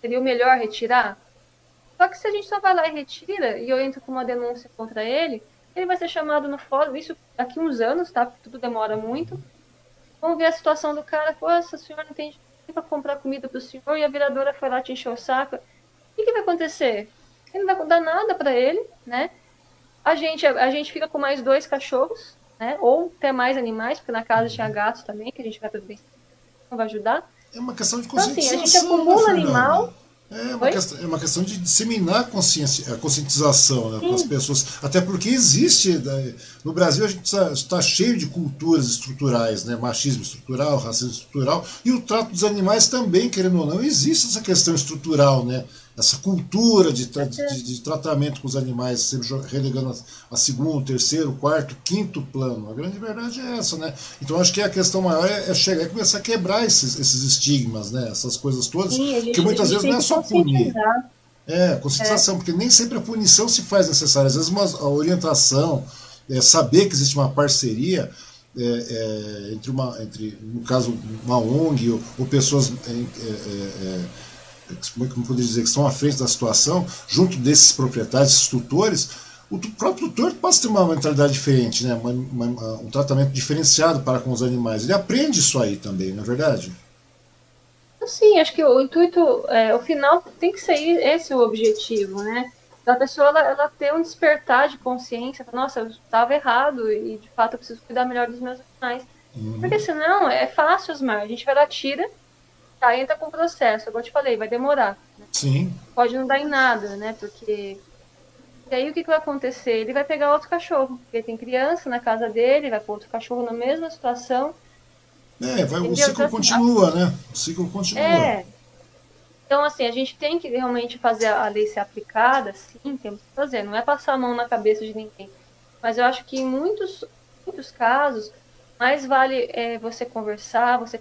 seria o melhor retirar. Só que se a gente só vai lá e retira, e eu entro com uma denúncia contra ele, ele vai ser chamado no fórum, isso daqui uns anos, tá? Porque tudo demora muito. Vamos ver a situação do cara. Nossa, o senhor não tem para comprar comida para o senhor e a viradora foi lá te encher o saco. O que, que vai acontecer? Ele não vai dar nada para ele, né? A gente, a gente fica com mais dois cachorros, né? Ou até mais animais, porque na casa tinha gatos também, que a gente vai providenciar, vai ajudar. É uma questão de conscientização. Então, assim, a gente acumula né, animal é uma, questão, é uma questão de disseminar a, consciência, a conscientização né, para as pessoas. Até porque existe. Né, no Brasil a gente está tá cheio de culturas estruturais, né, machismo estrutural, racismo estrutural, e o trato dos animais também, querendo ou não, existe essa questão estrutural, né? Essa cultura de, tra de, de, tratamento com os animais, sempre relegando a, segundo, terceiro, quarto, quinto plano. A grande verdade é essa, né? Então acho que a questão maior é, é chegar e começar a quebrar esses, esses estigmas, né? Essas coisas todas, Sim, gente, que muitas vezes não é só punir. É, conscientização, é. porque nem sempre a punição se faz necessária. Às vezes uma a orientação, é, saber que existe uma parceria é, é, entre uma, entre, no caso, uma ONG ou, ou pessoas é, é, como é poderia dizer, que estão à frente da situação, junto desses proprietários, esses tutores, o próprio tutor passa ter uma mentalidade diferente, né? Uma, uma, um tratamento diferenciado para com os animais. Ele aprende isso aí também, não é verdade? Sim, acho que o intuito, é, o final tem que ser esse o objetivo, né? Da pessoa ela, ela ter um despertar de consciência, nossa, eu estava errado e de fato eu preciso cuidar melhor dos meus animais. Uhum. Porque senão é fácil, Osmar. A gente vai dar tira, Tá, entra com o processo, igual eu te falei, vai demorar. Né? Sim. Pode não dar em nada, né? Porque. E aí o que, que vai acontecer? Ele vai pegar outro cachorro, porque tem criança na casa dele, vai pôr outro cachorro na mesma situação. É, vai, o ciclo então, assim, continua, né? O ciclo continua. É. Então, assim, a gente tem que realmente fazer a lei ser aplicada, sim, temos que fazer. Não é passar a mão na cabeça de ninguém. Mas eu acho que em muitos, muitos casos, mais vale é, você conversar, você?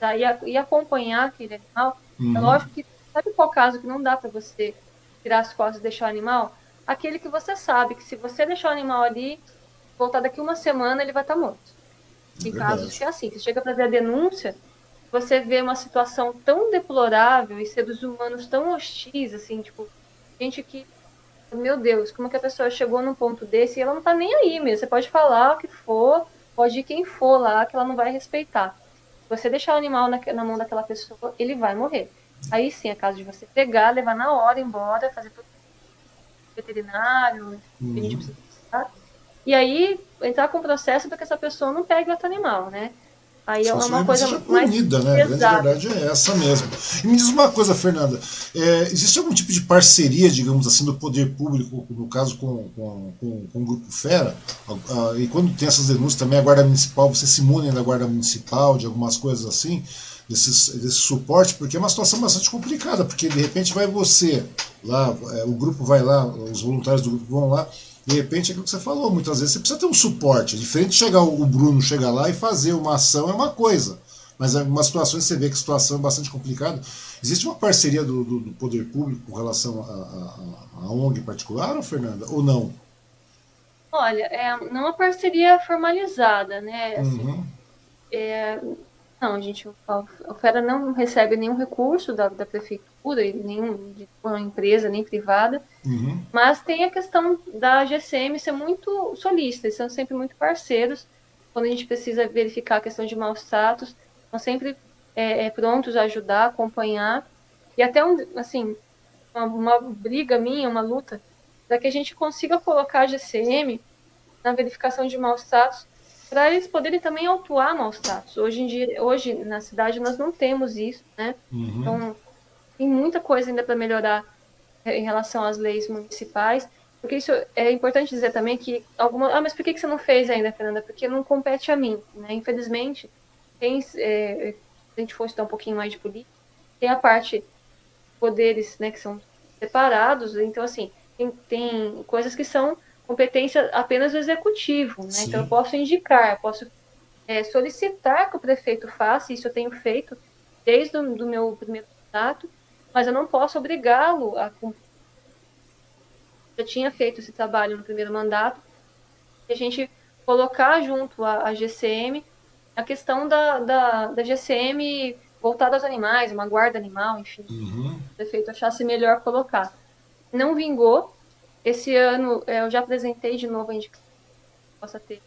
E, a, e acompanhar aquele animal. É uhum. É lógico que, sabe qual caso que não dá para você tirar as costas e deixar o animal? Aquele que você sabe que se você deixar o animal ali, voltar daqui uma semana, ele vai estar tá morto. Tem é casos que é assim, você chega para ver a denúncia, você vê uma situação tão deplorável e seres humanos tão hostis, assim, tipo, gente que, meu Deus, como que a pessoa chegou num ponto desse e ela não tá nem aí mesmo. Você pode falar o que for, pode ir quem for lá, que ela não vai respeitar você deixar o animal na, na mão daquela pessoa, ele vai morrer. Aí sim, é caso de você pegar, levar na hora embora, fazer veterinário, uhum. que a gente uhum. precisa e aí entrar com o processo para que essa pessoa não pegue outro animal, né? Aí Só é uma coisa seja punida, né? A grande verdade é essa mesmo. E me diz uma coisa, Fernanda, é, existe algum tipo de parceria, digamos assim, do poder público, no caso com, com, com, com o Grupo Fera? e quando tem essas denúncias também, a Guarda Municipal, você se imune da Guarda Municipal, de algumas coisas assim, desses, desse suporte, porque é uma situação bastante complicada, porque de repente vai você lá, é, o grupo vai lá, os voluntários do grupo vão lá, de repente, é aquilo que você falou, muitas vezes você precisa ter um suporte. É diferente de chegar o Bruno chegar lá e fazer uma ação é uma coisa. Mas em algumas situações você vê que a situação é bastante complicada. Existe uma parceria do, do, do poder público com relação à ONG particular, ou Fernanda? Ou não? Olha, é, não é uma parceria formalizada, né? Assim, uhum. é, a gente, a Fera não recebe nenhum recurso da, da prefeitura, nenhum de uma empresa, nem privada, uhum. mas tem a questão da GCM ser muito solista, eles são sempre muito parceiros, quando a gente precisa verificar a questão de maus tratos, estão sempre é, é, prontos a ajudar, acompanhar, e até, um, assim, uma, uma briga minha, uma luta, para que a gente consiga colocar a GCM na verificação de maus tratos, para eles poderem também autuar maus tratos. Hoje em dia, hoje na cidade nós não temos isso, né? Uhum. Então tem muita coisa ainda para melhorar em relação às leis municipais, porque isso é importante dizer também que alguma, ah, mas por que você não fez ainda, Fernanda? Porque não compete a mim, né? Infelizmente, tem, é, se a gente for estudar um pouquinho mais de política, tem a parte poderes, né, que são separados, então assim tem, tem coisas que são competência apenas do executivo, né? Então eu posso indicar, eu posso é, solicitar que o prefeito faça, isso eu tenho feito, desde o meu primeiro contato, mas eu não posso obrigá-lo a cumprir. Já tinha feito esse trabalho no primeiro mandato, e a gente colocar junto à, GCM a questão da, da, da GCM voltada aos animais, uma guarda animal, enfim. Uhum. O prefeito achasse melhor colocar. Não vingou. Esse ano é, eu já apresentei de novo a indicação que possa ter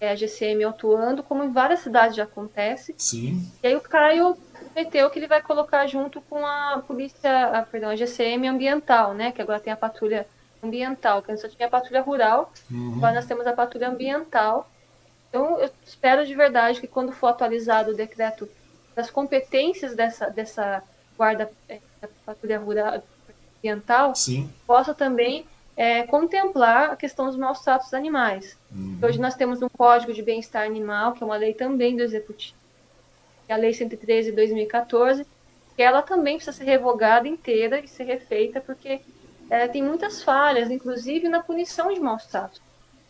é, a GCM atuando, como em várias cidades já acontece. Sim. E aí o Caio prometeu que ele vai colocar junto com a polícia, a, perdão, a GCM ambiental, né? Que agora tem a patrulha ambiental, que antes só tinha a patrulha rural, uhum. agora nós temos a patrulha ambiental. Então eu espero de verdade que quando for atualizado o decreto das competências dessa, dessa guarda é, da patrulha rural ambiental, Sim. possa também é, contemplar a questão dos maus tratos animais. Uhum. Hoje nós temos um Código de Bem-Estar Animal, que é uma lei também do Executivo, que é a Lei 113 de 2014, que ela também precisa ser revogada inteira e ser refeita, porque é, tem muitas falhas, inclusive na punição de maus tratos.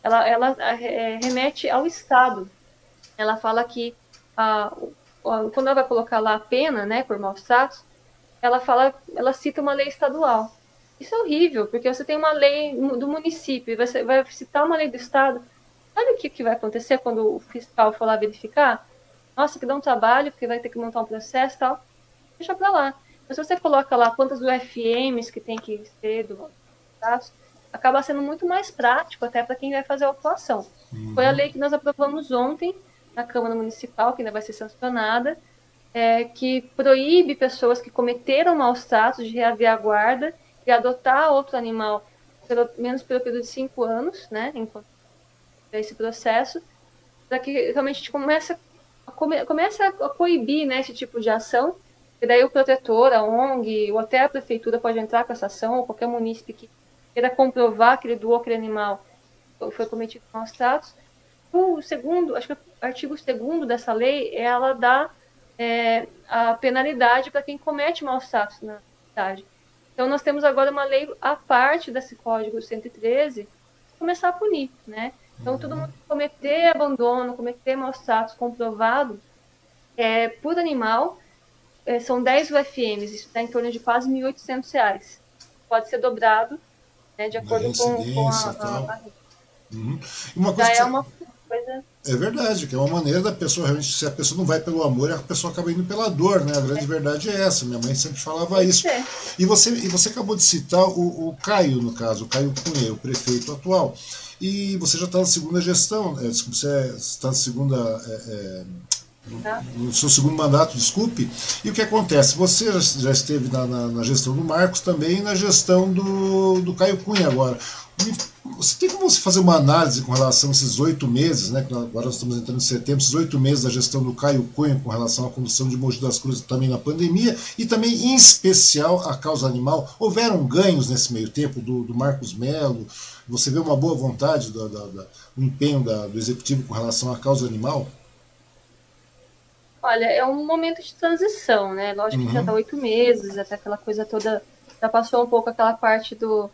Ela, ela é, remete ao Estado. Ela fala que a, a, quando ela vai colocar lá a pena, né, por maus tratos, ela fala, ela cita uma lei estadual. Isso é horrível, porque você tem uma lei do município você vai citar uma lei do estado. Sabe o que, que vai acontecer quando o fiscal for lá verificar? Nossa, que dá um trabalho, porque vai ter que montar um processo e tal. Deixa para lá. Mas se você coloca lá quantas UFMs que tem que ser do acaba sendo muito mais prático até para quem vai fazer a autuação. Uhum. Foi a lei que nós aprovamos ontem na Câmara Municipal, que ainda vai ser sancionada, é, que proíbe pessoas que cometeram maus tratos de reaver a guarda e adotar outro animal pelo menos pelo período de cinco anos, né, enquanto esse processo, para que realmente a gente comece a, come, comece a coibir né, esse tipo de ação, e daí o protetor, a ONG, ou até a prefeitura pode entrar com essa ação, ou qualquer munícipe que queira comprovar que ele doou aquele animal foi cometido maus tratos. O segundo, acho que o artigo segundo dessa lei, ela dá é, a penalidade para quem comete maus tratos na cidade. Então, nós temos agora uma lei à parte desse Código 113 começar a punir, né? Então, todo mundo que cometer abandono, cometer maus tratos comprovado é, por animal, é, são 10 UFMs, isso dá em torno de quase R$ 1.800. Pode ser dobrado, né, de acordo com, com a, a, a... Uhum. Uma coisa Já é uma coisa é verdade, que é uma maneira da pessoa realmente, se a pessoa não vai pelo amor, a pessoa acaba indo pela dor, né? A grande verdade é essa. Minha mãe sempre falava isso. É. E você, e você acabou de citar o, o Caio, no caso, o Caio Cunha, o prefeito atual. E você já está na segunda gestão, é, você está na segunda. É, é, no seu segundo mandato, desculpe. E o que acontece? Você já esteve na, na, na gestão do Marcos também e na gestão do, do Caio Cunha agora. Você tem como fazer uma análise com relação a esses oito meses, né? Agora nós estamos entrando em setembro, esses oito meses da gestão do Caio Cunha com relação à condução de Mogi das Cruzes também na pandemia e também, em especial, a causa animal. Houveram ganhos nesse meio tempo do, do Marcos Melo? Você vê uma boa vontade do, do, do empenho da, do executivo com relação à causa animal? Olha, é um momento de transição, né? Lógico uhum. que já está oito meses, até aquela coisa toda. Já passou um pouco aquela parte do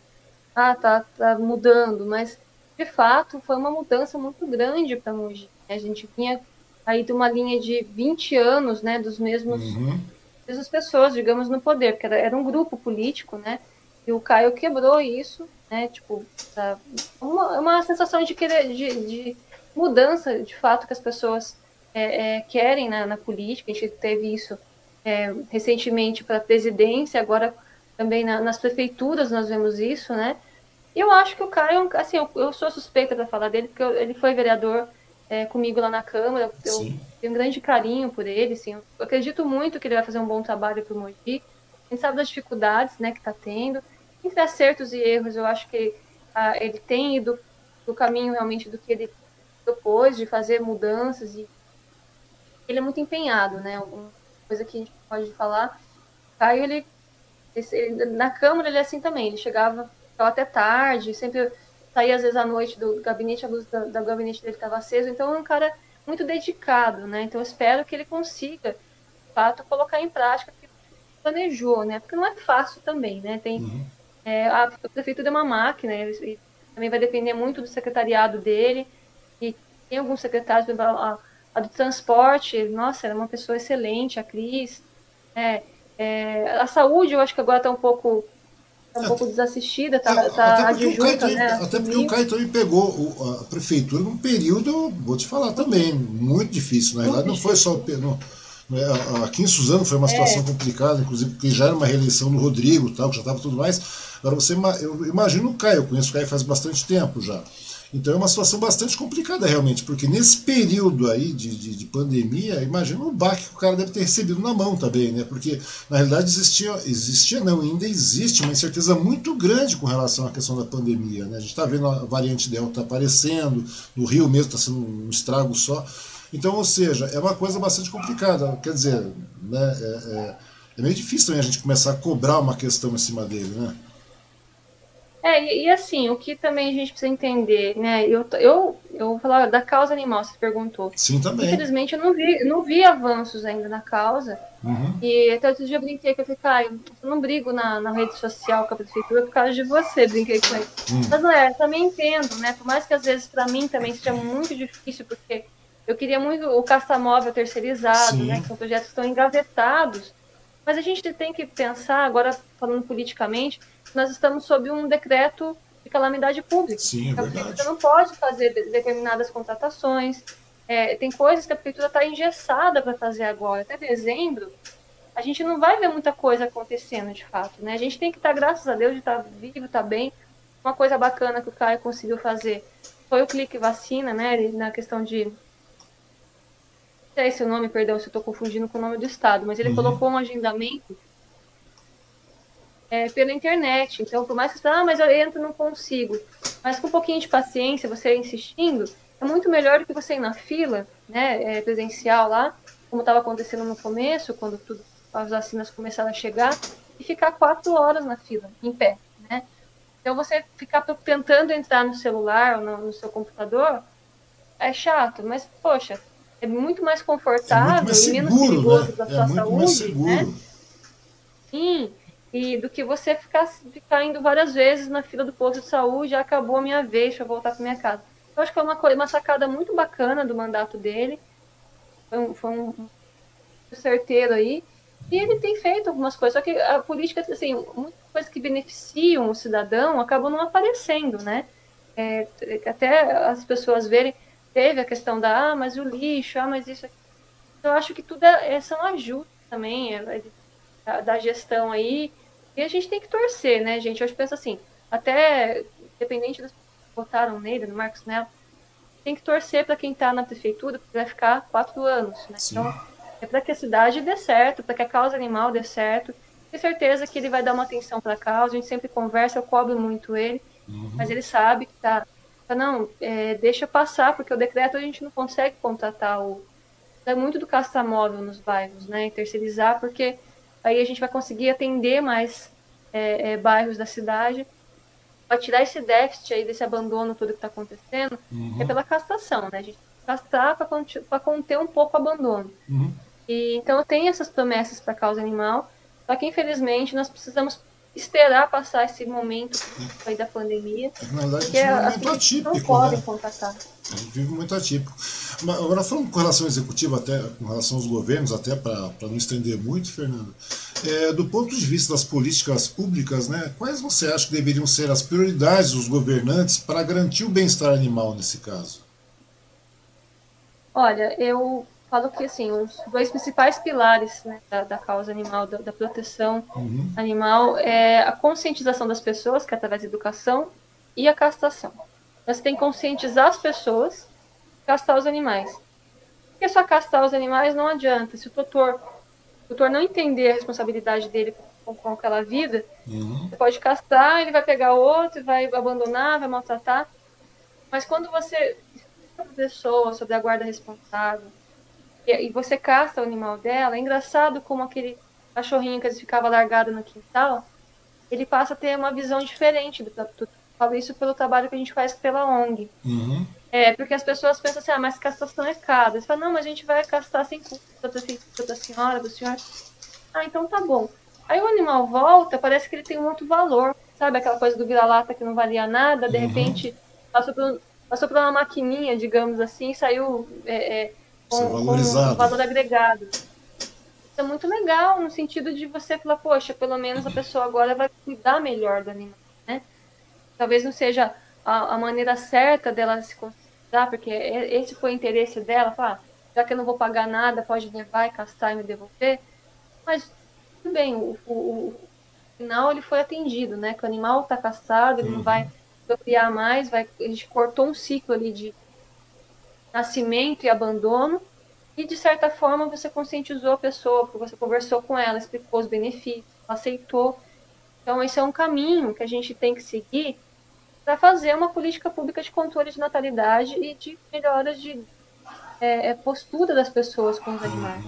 ah, tá, tá mudando, mas de fato foi uma mudança muito grande para Mogi. Né? A gente vinha aí de uma linha de 20 anos, né, dos mesmos uhum. mesmas pessoas, digamos, no poder, porque era, era, um grupo político, né, e o Caio quebrou isso, né, tipo, tá, uma, uma sensação de querer, de, de mudança, de fato, que as pessoas é, é, querem na, na, política, a gente teve isso é, recentemente para a presidência, agora também na, nas prefeituras nós vemos isso, né, eu acho que o Caio, é assim, eu, eu sou suspeita para falar dele, porque eu, ele foi vereador é, comigo lá na Câmara. Eu Sim. tenho um grande carinho por ele, assim. Eu acredito muito que ele vai fazer um bom trabalho para o Mogi. A gente sabe das dificuldades né, que está tendo. Entre acertos e erros, eu acho que ah, ele tem ido do caminho realmente do que ele propôs, de fazer mudanças. e Ele é muito empenhado, né? Uma coisa que a gente pode falar. Caio, ele, ele na Câmara, ele é assim também. Ele chegava até tarde, sempre saía às vezes à noite do gabinete, a luz da, da gabinete dele estava acesa, então é um cara muito dedicado, né? Então eu espero que ele consiga, de fato, colocar em prática o que planejou, né? Porque não é fácil também, né? Tem, uhum. é, a, a prefeitura é uma máquina, e também vai depender muito do secretariado dele, e tem alguns secretários, a, a do transporte, nossa, era uma pessoa excelente, a Cris, É, é, a saúde, eu acho que agora está um pouco tá um é, pouco desassistida, está é, tá adjunta, né? Até porque o Caio também pegou o, a prefeitura num período, vou te falar também, muito difícil. Na verdade, não foi só o. Não, é, aqui em Suzano foi uma situação é. complicada, inclusive porque já era uma reeleição do Rodrigo, tal, que já estava tudo mais. Agora você, eu imagino o Caio, eu conheço o Caio faz bastante tempo já. Então é uma situação bastante complicada realmente, porque nesse período aí de, de, de, pandemia, imagina o baque que o cara deve ter recebido na mão também, né? Porque na realidade existia, existia não, ainda existe uma incerteza muito grande com relação à questão da pandemia, né? A gente está vendo a variante Delta aparecendo, no Rio mesmo está sendo um estrago só. Então, ou seja, é uma coisa bastante complicada. Quer dizer, né, é, é, é meio difícil também a gente começar a cobrar uma questão em cima dele, né? É, e, e, assim, o que também a gente precisa entender, né? Eu, eu, eu vou falar da causa animal, você perguntou. Sim, também. Infelizmente, eu não vi, não vi avanços ainda na causa. Uhum. E até outro dia eu brinquei que eu falei, ah, eu não brigo na, na rede social com a prefeitura por causa de você, brinquei com ele. Uhum. Mas não é, também entendo, né? Por mais que às vezes para mim também seja muito difícil, porque eu queria muito o castamóvel terceirizado, Sim. né? Que são projetos que estão engavetados. Mas a gente tem que pensar, agora falando politicamente, nós estamos sob um decreto de calamidade pública. Sim, é então, verdade. Você não pode fazer determinadas contratações. É, tem coisas que a prefeitura está engessada para fazer agora. Até dezembro, a gente não vai ver muita coisa acontecendo de fato. Né? A gente tem que estar, tá, graças a Deus, de estar tá vivo, estar tá bem. Uma coisa bacana que o Caio conseguiu fazer foi o clique vacina, né? na questão de. Não sei se o nome, perdão, se eu estou confundindo com o nome do estado, mas ele uhum. colocou um agendamento é, pela internet. Então, por mais que você ah, mas eu entro não consigo. Mas com um pouquinho de paciência, você insistindo, é muito melhor do que você ir na fila, né, é, presencial lá, como estava acontecendo no começo, quando tudo, as vacinas começaram a chegar, e ficar quatro horas na fila, em pé, né? Então, você ficar tentando entrar no celular ou no, no seu computador é chato, mas, poxa, é muito mais confortável é muito mais seguro, e menos perigoso né? da sua é saúde, né? Sim, e do que você ficar, ficar indo várias vezes na fila do posto de saúde, já acabou a minha vez, deixa eu voltar para minha casa. Eu acho que foi uma, coisa, uma sacada muito bacana do mandato dele, foi um, foi um certeiro aí, e ele tem feito algumas coisas, só que a política, assim, muitas coisas que beneficiam o cidadão acabam não aparecendo, né? É, até as pessoas verem, teve a questão da, ah, mas o lixo, ah, mas isso. Eu acho que tudo é, é são ajustes também, é, é da, da, gestão aí. E a gente tem que torcer, né, gente? Eu penso assim, até independente das que votaram nele, no Marcos Nelo, tem que torcer para quem está na prefeitura, porque vai ficar quatro anos, né? Sim. Então, é para que a cidade dê certo, para que a causa animal dê certo. Tenho certeza que ele vai dar uma atenção para a causa, a gente sempre conversa, eu cobro muito ele, uhum. mas ele sabe que tá, tá não, é, deixa passar, porque o decreto a gente não consegue contratar o é muito do castamóvel nos bairros, né, terceirizar, porque aí a gente vai conseguir atender mais é, é, bairros da cidade para tirar esse déficit aí desse abandono todo que está acontecendo uhum. é pela castração, né? A gente castrar para conter um pouco o abandono. Uhum. E então tem essas promessas para causa animal, só que infelizmente nós precisamos esperar passar esse momento aí da pandemia. Na verdade, porque é um momento atípico, não podem né? contatar. A gente vive muito atípico. Mas, agora, falando com relação ao executivo, até com relação aos governos, até para não estender muito, Fernando, é, do ponto de vista das políticas públicas, né, quais você acha que deveriam ser as prioridades dos governantes para garantir o bem-estar animal nesse caso? Olha, eu falo que assim, os dois principais pilares né, da, da, causa animal, da, da proteção uhum. animal, é a conscientização das pessoas, que é através da educação, e a castração. Você tem que conscientizar as pessoas, castrar os animais. Porque só castrar os animais não adianta. Se o tutor, o tutor não entender a responsabilidade dele com, com aquela vida, uhum. você pode castrar, ele vai pegar outro, vai abandonar, vai maltratar. Mas quando você a pessoa sobre a guarda responsável, e, você caça o animal dela, é engraçado como aquele cachorrinho que ficava largado no quintal, ele passa a ter uma visão diferente do, do falo isso pelo trabalho que a gente faz pela ONG. Uhum. É, porque as pessoas pensam assim, ah, mas castração é caro. Eles falam, não, mas a gente vai castrar sem custo da, senhora, do senhor. Ah, então tá bom. Aí o animal volta, parece que ele tem um outro valor. Sabe aquela coisa do vira-lata que não valia nada, de uhum. repente passou por, passou por uma maquininha, digamos assim, saiu é, é, com, com um valor agregado. é muito legal no sentido de você falar, poxa, pelo menos a pessoa agora vai cuidar melhor do animal, né? Talvez não seja a, a maneira certa dela se considerar, porque esse foi o interesse dela, falar, ah, já que eu não vou pagar nada, pode levar e castar e me devolver. Mas tudo bem, o, o, o final ele foi atendido, né? Que o animal está castrado, ele uhum. não vai procriar mais, vai, a gente cortou um ciclo ali de nascimento e abandono e, de certa forma, você conscientizou a pessoa, porque você conversou com ela, explicou os benefícios, aceitou. Então, esse é um caminho que a gente tem que seguir para fazer uma política pública de controle de natalidade e de melhoras de é, é postura das pessoas com os animais.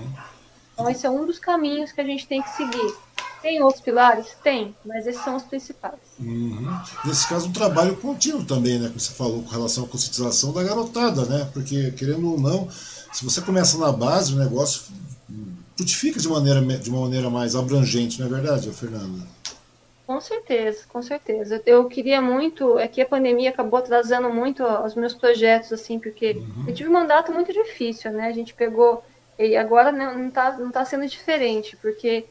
Então, esse é um dos caminhos que a gente tem que seguir. Tem outros pilares? Tem, mas esses são os principais. Uhum. Nesse caso, um trabalho contínuo também, né? Que você falou com relação à conscientização da garotada, né? Porque, querendo ou não, se você começa na base, o negócio frutifica de, maneira, de uma maneira mais abrangente, não é verdade, Fernanda? Com certeza, com certeza. Eu queria muito, é que a pandemia acabou atrasando muito os meus projetos, assim, porque uhum. eu tive um mandato muito difícil, né? A gente pegou, e agora não está não tá sendo diferente, porque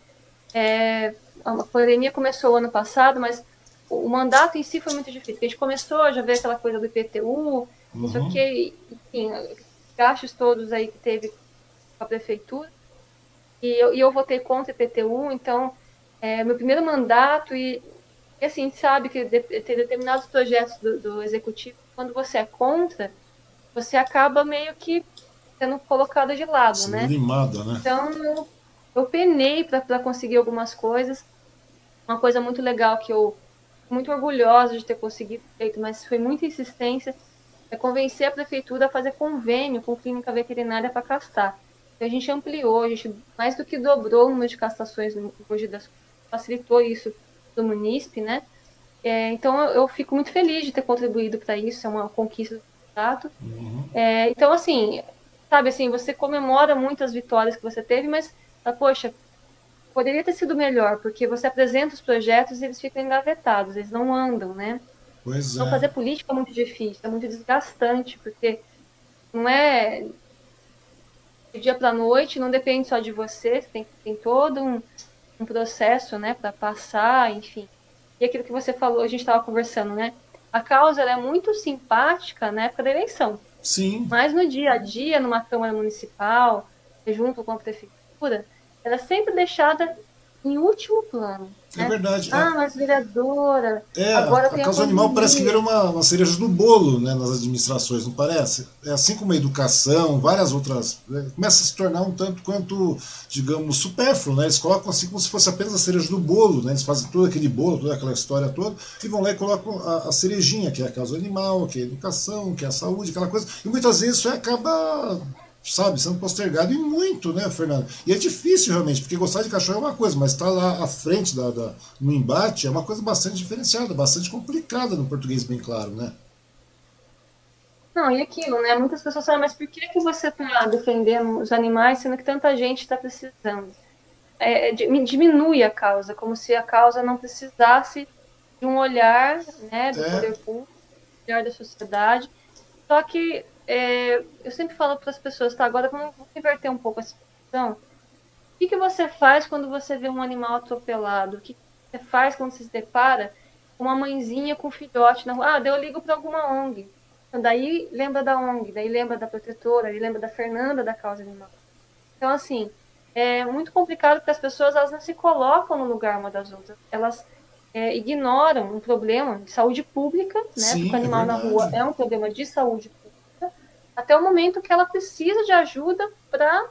é, a pandemia começou ano passado, mas o mandato em si foi muito difícil. A gente começou já ver aquela coisa do IPTU, uhum. que, enfim, gastos todos aí que teve com a prefeitura. E eu, e eu votei contra o IPTU, então, é, meu primeiro mandato, e, e assim, sabe que de, tem determinados projetos do, do executivo, quando você é contra, você acaba meio que sendo colocado de lado, né? Limada, né? Então, eu, penei para conseguir algumas coisas. Uma coisa muito legal que eu muito orgulhosa de ter conseguido feito, mas foi muita insistência é convencer a prefeitura a fazer convênio com clínica veterinária para castar. Então, a gente ampliou, a gente mais do que dobrou o número de castrações no Mogi das facilitou isso do munícipe, né? É, então eu, eu, fico muito feliz de ter contribuído para isso, é uma conquista do Estado. Uhum. É, então, assim, sabe assim, você comemora muitas vitórias que você teve, mas, poxa, poderia ter sido melhor, porque você apresenta os projetos e eles ficam engavetados, eles não andam, né? Pois então, é. fazer política é muito difícil, é muito desgastante, porque não é de dia para noite, não depende só de você, você tem, tem todo um, um processo, né, para passar, enfim. E aquilo que você falou, a gente estava conversando, né? A causa é muito simpática na época da eleição. Sim. Mas no dia a dia, numa Câmara Municipal, junto com a Prefeitura, ela é sempre deixada em último plano. É né? verdade. Ah, é. mas vereadora. É, agora a causa animal parece que vira uma, uma cereja do bolo né, nas administrações, não parece? É assim como a educação, várias outras. Né, começa a se tornar um tanto quanto, digamos, supérfluo. Né? Eles colocam assim como se fosse apenas a cereja do bolo. Né? Eles fazem todo aquele bolo, toda aquela história toda, e vão lá e colocam a, a cerejinha, que é a causa animal, que é a educação, que é a saúde, aquela coisa. E muitas vezes isso acaba sabe, sendo postergado e muito, né, Fernando? E é difícil realmente, porque gostar de cachorro é uma coisa, mas estar lá à frente da, da, no embate é uma coisa bastante diferenciada, bastante complicada no português, bem claro, né? Não, e aquilo, né? Muitas pessoas falam, mas por que, que você está defendendo os animais, sendo que tanta gente está precisando? É, diminui a causa, como se a causa não precisasse de um olhar né, do é. poder público, olhar da sociedade. Só que é, eu sempre falo para as pessoas, tá? Agora vamos, inverter um pouco a situação. O que, que você faz quando você vê um animal atropelado? O que, que você faz quando você se depara com uma mãezinha com um filhote na rua? Ah, daí eu ligo para alguma ONG. Então, daí lembra da ONG, daí lembra da protetora, daí lembra da Fernanda da causa animal. Então, assim, é muito complicado porque as pessoas elas não se colocam no lugar uma das outras. Elas é, ignoram um problema de saúde pública, né? Sim, porque o animal é na rua é um problema de saúde pública até o momento que ela precisa de ajuda para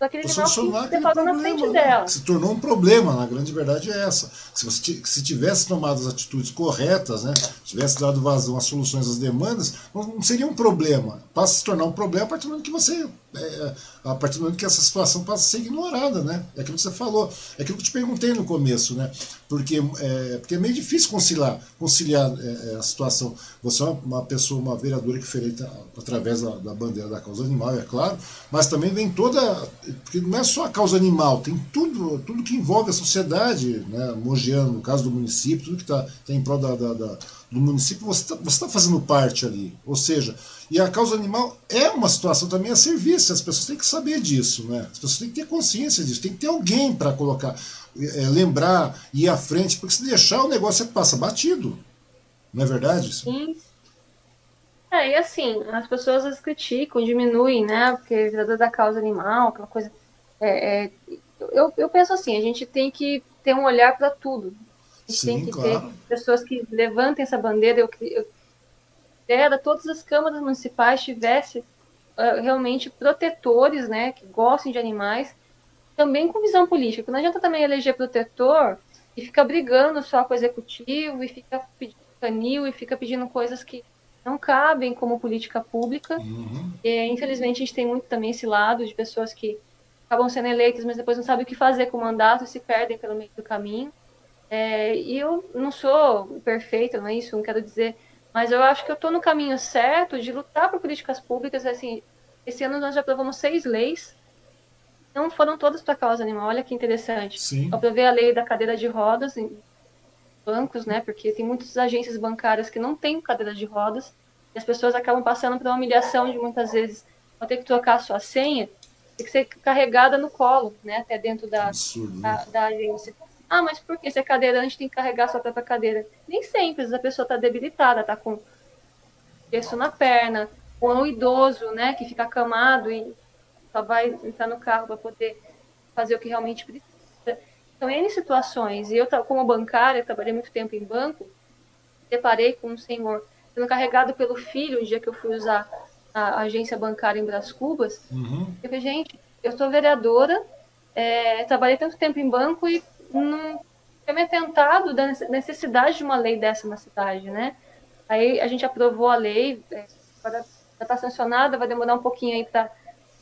aquele animal que se deparou na frente né? dela. Se tornou um problema, na grande verdade é essa. Se você se tivesse tomado as atitudes corretas, né, tivesse dado vazão às soluções às demandas, não seria um problema. Passa a se tornar um problema a partir do momento que você é, a partir do momento que essa situação passa a ser ignorada, né? É aquilo que você falou, é aquilo que eu te perguntei no começo, né? Porque é, porque é meio difícil conciliar, conciliar é, é a situação. Você é uma pessoa, uma vereadora que foi através da, da, bandeira da causa animal, é claro, mas também vem toda, porque não é só a causa animal, tem tudo, tudo que envolve a sociedade, né? Mogiano, no caso do município, tudo que está tá em prol da, da, da do município, você está tá fazendo parte ali. Ou seja, e a causa animal é uma situação também a ser vista. As pessoas têm que saber disso, né? As pessoas têm que ter consciência disso, tem que ter alguém para colocar, é, lembrar, ir à frente, porque se deixar o negócio passa batido. Não é verdade? Sim. É, e assim, as pessoas as criticam, diminuem, né? Porque vida da causa animal, aquela coisa. É, é, eu, eu penso assim, a gente tem que ter um olhar para tudo. A gente Sim, tem que claro. ter pessoas que levantem essa bandeira. Eu, eu era todas as câmaras municipais tivessem uh, realmente protetores, né, que gostem de animais, também com visão política. Não adianta também eleger protetor e ficar brigando só com o executivo e fica pedindo canil e fica pedindo coisas que não cabem como política pública. Uhum. E, infelizmente, a gente tem muito também esse lado de pessoas que acabam sendo eleitas, mas depois não sabem o que fazer com o mandato e se perdem pelo meio do caminho. É, e eu não sou perfeita, não é isso, não quero dizer mas eu acho que eu estou no caminho certo de lutar por políticas públicas. Assim, esse ano nós já aprovamos seis leis. Não foram todas para a causa animal. Olha que interessante. Sim. Eu aprovei a lei da cadeira de rodas em bancos, né? Porque tem muitas agências bancárias que não têm cadeira de rodas. E as pessoas acabam passando por uma humilhação de muitas vezes vão ter que trocar a sua senha, tem que ser carregada no colo, né? Até dentro da, Absurdo, da, né? da agência. Ah, mas por que? Se é cadeirante, tem que carregar sua própria cadeira. Nem sempre, a pessoa está debilitada, está com gesso na perna, ou um idoso, né, que fica acamado e só vai entrar no carro para poder fazer o que realmente precisa. Então, N situações. E eu, como bancária, trabalhei muito tempo em banco, deparei com um senhor sendo carregado pelo filho, o dia que eu fui usar a agência bancária em Bras Cubas. Uhum. Eu falei, gente, eu sou vereadora, é, trabalhei tanto tempo em banco e não tinha me atentado da necessidade de uma lei dessa na cidade, né? Aí a gente aprovou a lei, é, já está sancionada, vai demorar um pouquinho aí para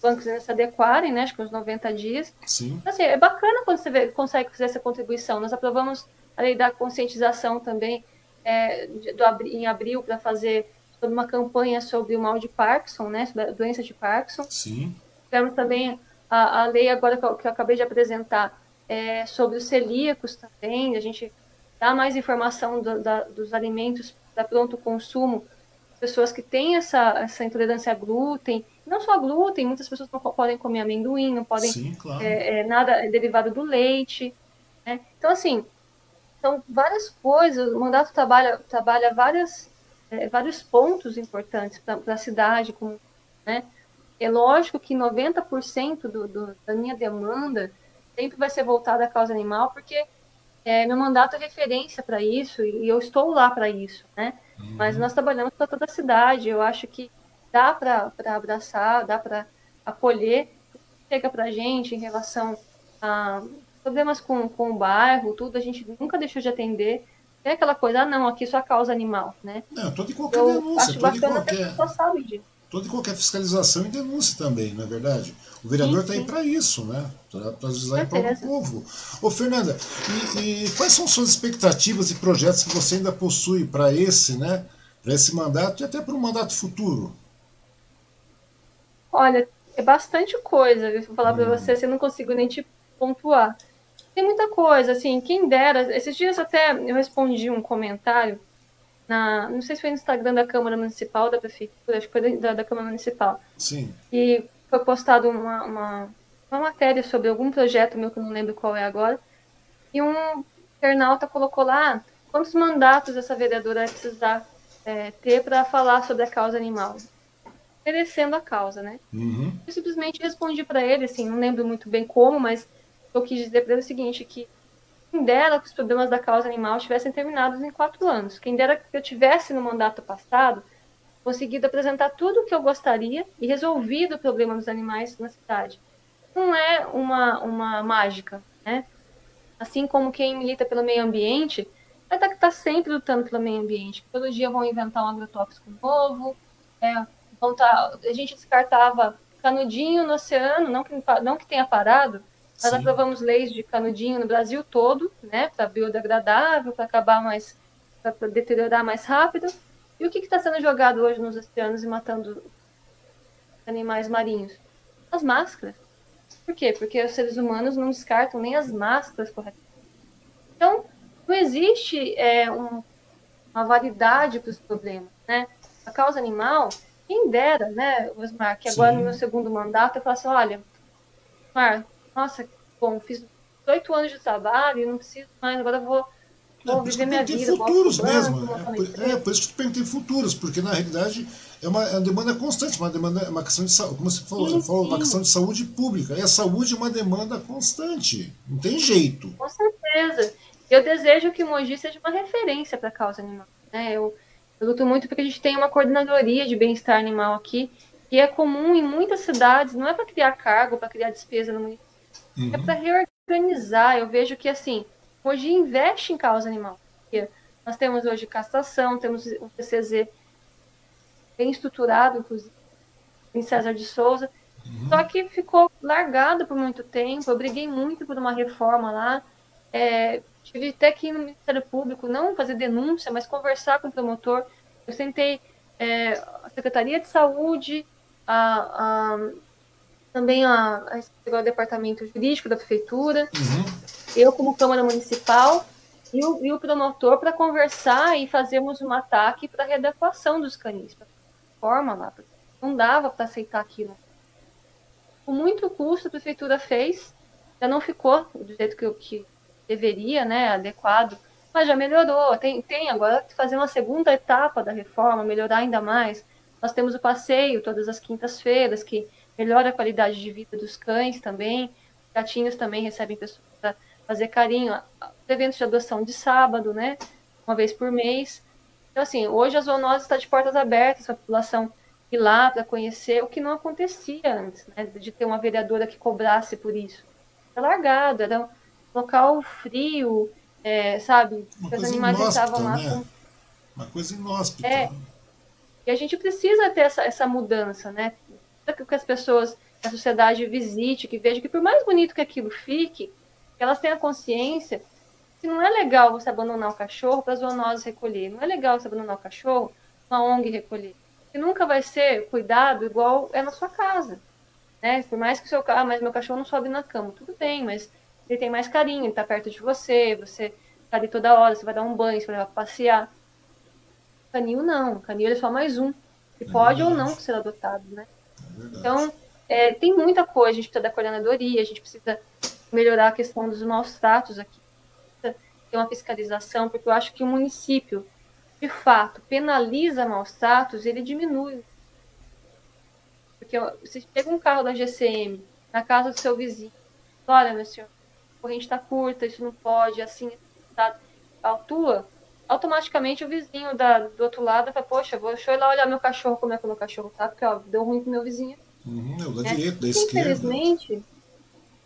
bancos se adequarem, né? Acho que uns 90 dias. Sim. Então, assim, é bacana quando você vê, consegue fazer essa contribuição. Nós aprovamos a lei da conscientização também é, do, em abril para fazer toda uma campanha sobre o mal de Parkinson, né? Sobre a doença de Parkinson. Sim. Tivemos também a, a lei agora que eu, que eu acabei de apresentar é, sobre os celíacos também, a gente dá mais informação do, da, dos alimentos para pronto consumo, pessoas que têm essa, essa intolerância a glúten, não só a glúten, muitas pessoas não podem comer amendoim, não podem Sim, claro. é, é, nada derivado do leite, né? Então, assim, são várias coisas, o mandato trabalha, trabalha várias, é, vários pontos importantes para a cidade, como, né? É lógico que 90% do, do, da minha demanda sempre vai ser voltada à causa animal, porque é, meu mandato é referência para isso e eu estou lá para isso, né? Uhum. Mas nós trabalhamos para toda a cidade. Eu acho que dá para abraçar, dá para acolher. Chega para a gente em relação a problemas com, com o bairro, tudo, a gente nunca deixou de atender. É aquela coisa, ah, não, aqui só causa animal, né? Não, todo e qualquer eu denúncia, acho bacana qualquer... que a pessoa sabe disso toda e qualquer fiscalização e denúncia também, não é verdade? O vereador está aí para isso, né? Para avisar para o povo. Ô, Fernanda, e, e, quais são suas expectativas e projetos que você ainda possui para esse, né? Para esse mandato e até para um mandato futuro? Olha, é bastante coisa, vou falar hum. para você, assim, eu não consigo nem te pontuar. Tem muita coisa, assim, quem dera. Esses dias até eu respondi um comentário na, não sei se foi no Instagram da Câmara Municipal da Prefeitura, acho que foi da, da Câmara Municipal. Sim. E foi postado uma, uma, uma, matéria sobre algum projeto meu, que eu não lembro qual é agora, e um internauta colocou lá quantos mandatos essa vereadora vai precisar é, ter para falar sobre a causa animal. Merecendo a causa, né? Uhum. Eu simplesmente respondi para ele, assim, não lembro muito bem como, mas eu quis dizer para ele o seguinte, que dera que os problemas da causa animal tivessem terminados em quatro anos. Quem dera que eu tivesse no mandato passado conseguido apresentar tudo o que eu gostaria e resolvido o problema dos animais na cidade. Não é uma, uma mágica, né? Assim como quem milita pelo meio ambiente vai estar tá, tá sempre lutando pelo meio ambiente. Todo dia vão inventar um agrotóxico novo, é, vão tá, a gente descartava canudinho no oceano, não que, não que tenha parado, nós Sim. aprovamos leis de canudinho no Brasil todo, né, para biodegradável, para acabar mais, para deteriorar mais rápido. E o que está sendo jogado hoje nos oceanos e matando animais marinhos? As máscaras. Por quê? Porque os seres humanos não descartam nem as máscaras corretamente. Então, não existe é, um, uma validade para os problemas, né? A causa animal quem dera, né, Osmar, que agora Sim. no meu segundo mandato eu falasse, olha, Osmar, nossa, bom, fiz oito anos de trabalho e não preciso mais, agora vou Vou viver minha vida. futuros mesmo. É por, é, por isso que eu perguntei futuros, porque na realidade é uma, é uma demanda constante, uma demanda, é uma questão de saúde, como você falou, sim, falou uma questão de saúde pública. E a saúde é uma demanda constante. Não tem jeito. Com certeza. Eu desejo que o Mogi seja uma referência para a causa animal. Né? Eu, eu luto muito porque a gente tem uma coordenadoria de bem-estar animal aqui, que é comum em muitas cidades, não é para criar cargo, para criar despesa no município, é uhum. é para reorganizar. Eu vejo que assim hoje investe em causa animal. Nós temos hoje castração, temos um TCZ bem estruturado, inclusive, em César de Souza, uhum. só que ficou largado por muito tempo. Eu briguei muito por uma reforma lá. É, tive até que ir no Ministério Público, não fazer denúncia, mas conversar com o promotor. Eu sentei é, a Secretaria de Saúde, a, a também a, a, o departamento jurídico da prefeitura, uhum. eu como Câmara Municipal e o, e o promotor para conversar e fazermos um ataque para a readequação dos canis, para forma lá, não dava para aceitar aquilo. Com muito custo a prefeitura fez, já não ficou do jeito que, que deveria, né, adequado, mas já melhorou. Tem, tem agora que fazer uma segunda etapa da reforma, melhorar ainda mais. Nós temos o passeio todas as quintas-feiras, que melhora a qualidade de vida dos cães também. Gatinhos também recebem pessoas para fazer carinho. Eventos de adoção de sábado, né? Uma vez por mês. Então, assim, hoje a zoonose está de portas abertas para a população ir lá para conhecer, o que não acontecia antes, né? De ter uma vereadora que cobrasse por isso. Era largado, era um local frio, é, sabe? Uma Os animais estavam lá né? com... Uma coisa inóspita. É. E a gente precisa ter essa, essa mudança, né? Que as pessoas, que a sociedade visite, que veja que por mais bonito que aquilo fique, que elas tenham consciência que não é legal você abandonar o cachorro para as zoonoses recolher, não é legal você abandonar o cachorro para uma ONG recolher, que nunca vai ser cuidado igual é na sua casa, né? Por mais que o seu ah, mas meu cachorro não sobe na cama, tudo bem, mas ele tem mais carinho, ele está perto de você, você está ali toda hora, você vai dar um banho, você vai levar para passear. Canil não, canil é só mais um, que pode ou não ser adotado, né? Então, é, tem muita coisa, a gente precisa da coordenadoria, a gente precisa melhorar a questão dos maus tratos aqui, ter uma fiscalização, porque eu acho que o município, de fato, penaliza maus tratos, ele diminui. Porque você pega um carro da GCM na casa do seu vizinho, olha, meu senhor, a corrente está curta, isso não pode, assim, tá, autua, automaticamente o vizinho da, do outro lado fala, poxa, vou, deixa eu ir lá olhar meu cachorro, como é que o meu cachorro tá, porque ó, deu ruim pro meu vizinho. Uhum, eu da é, direita, da esquerda. Infelizmente,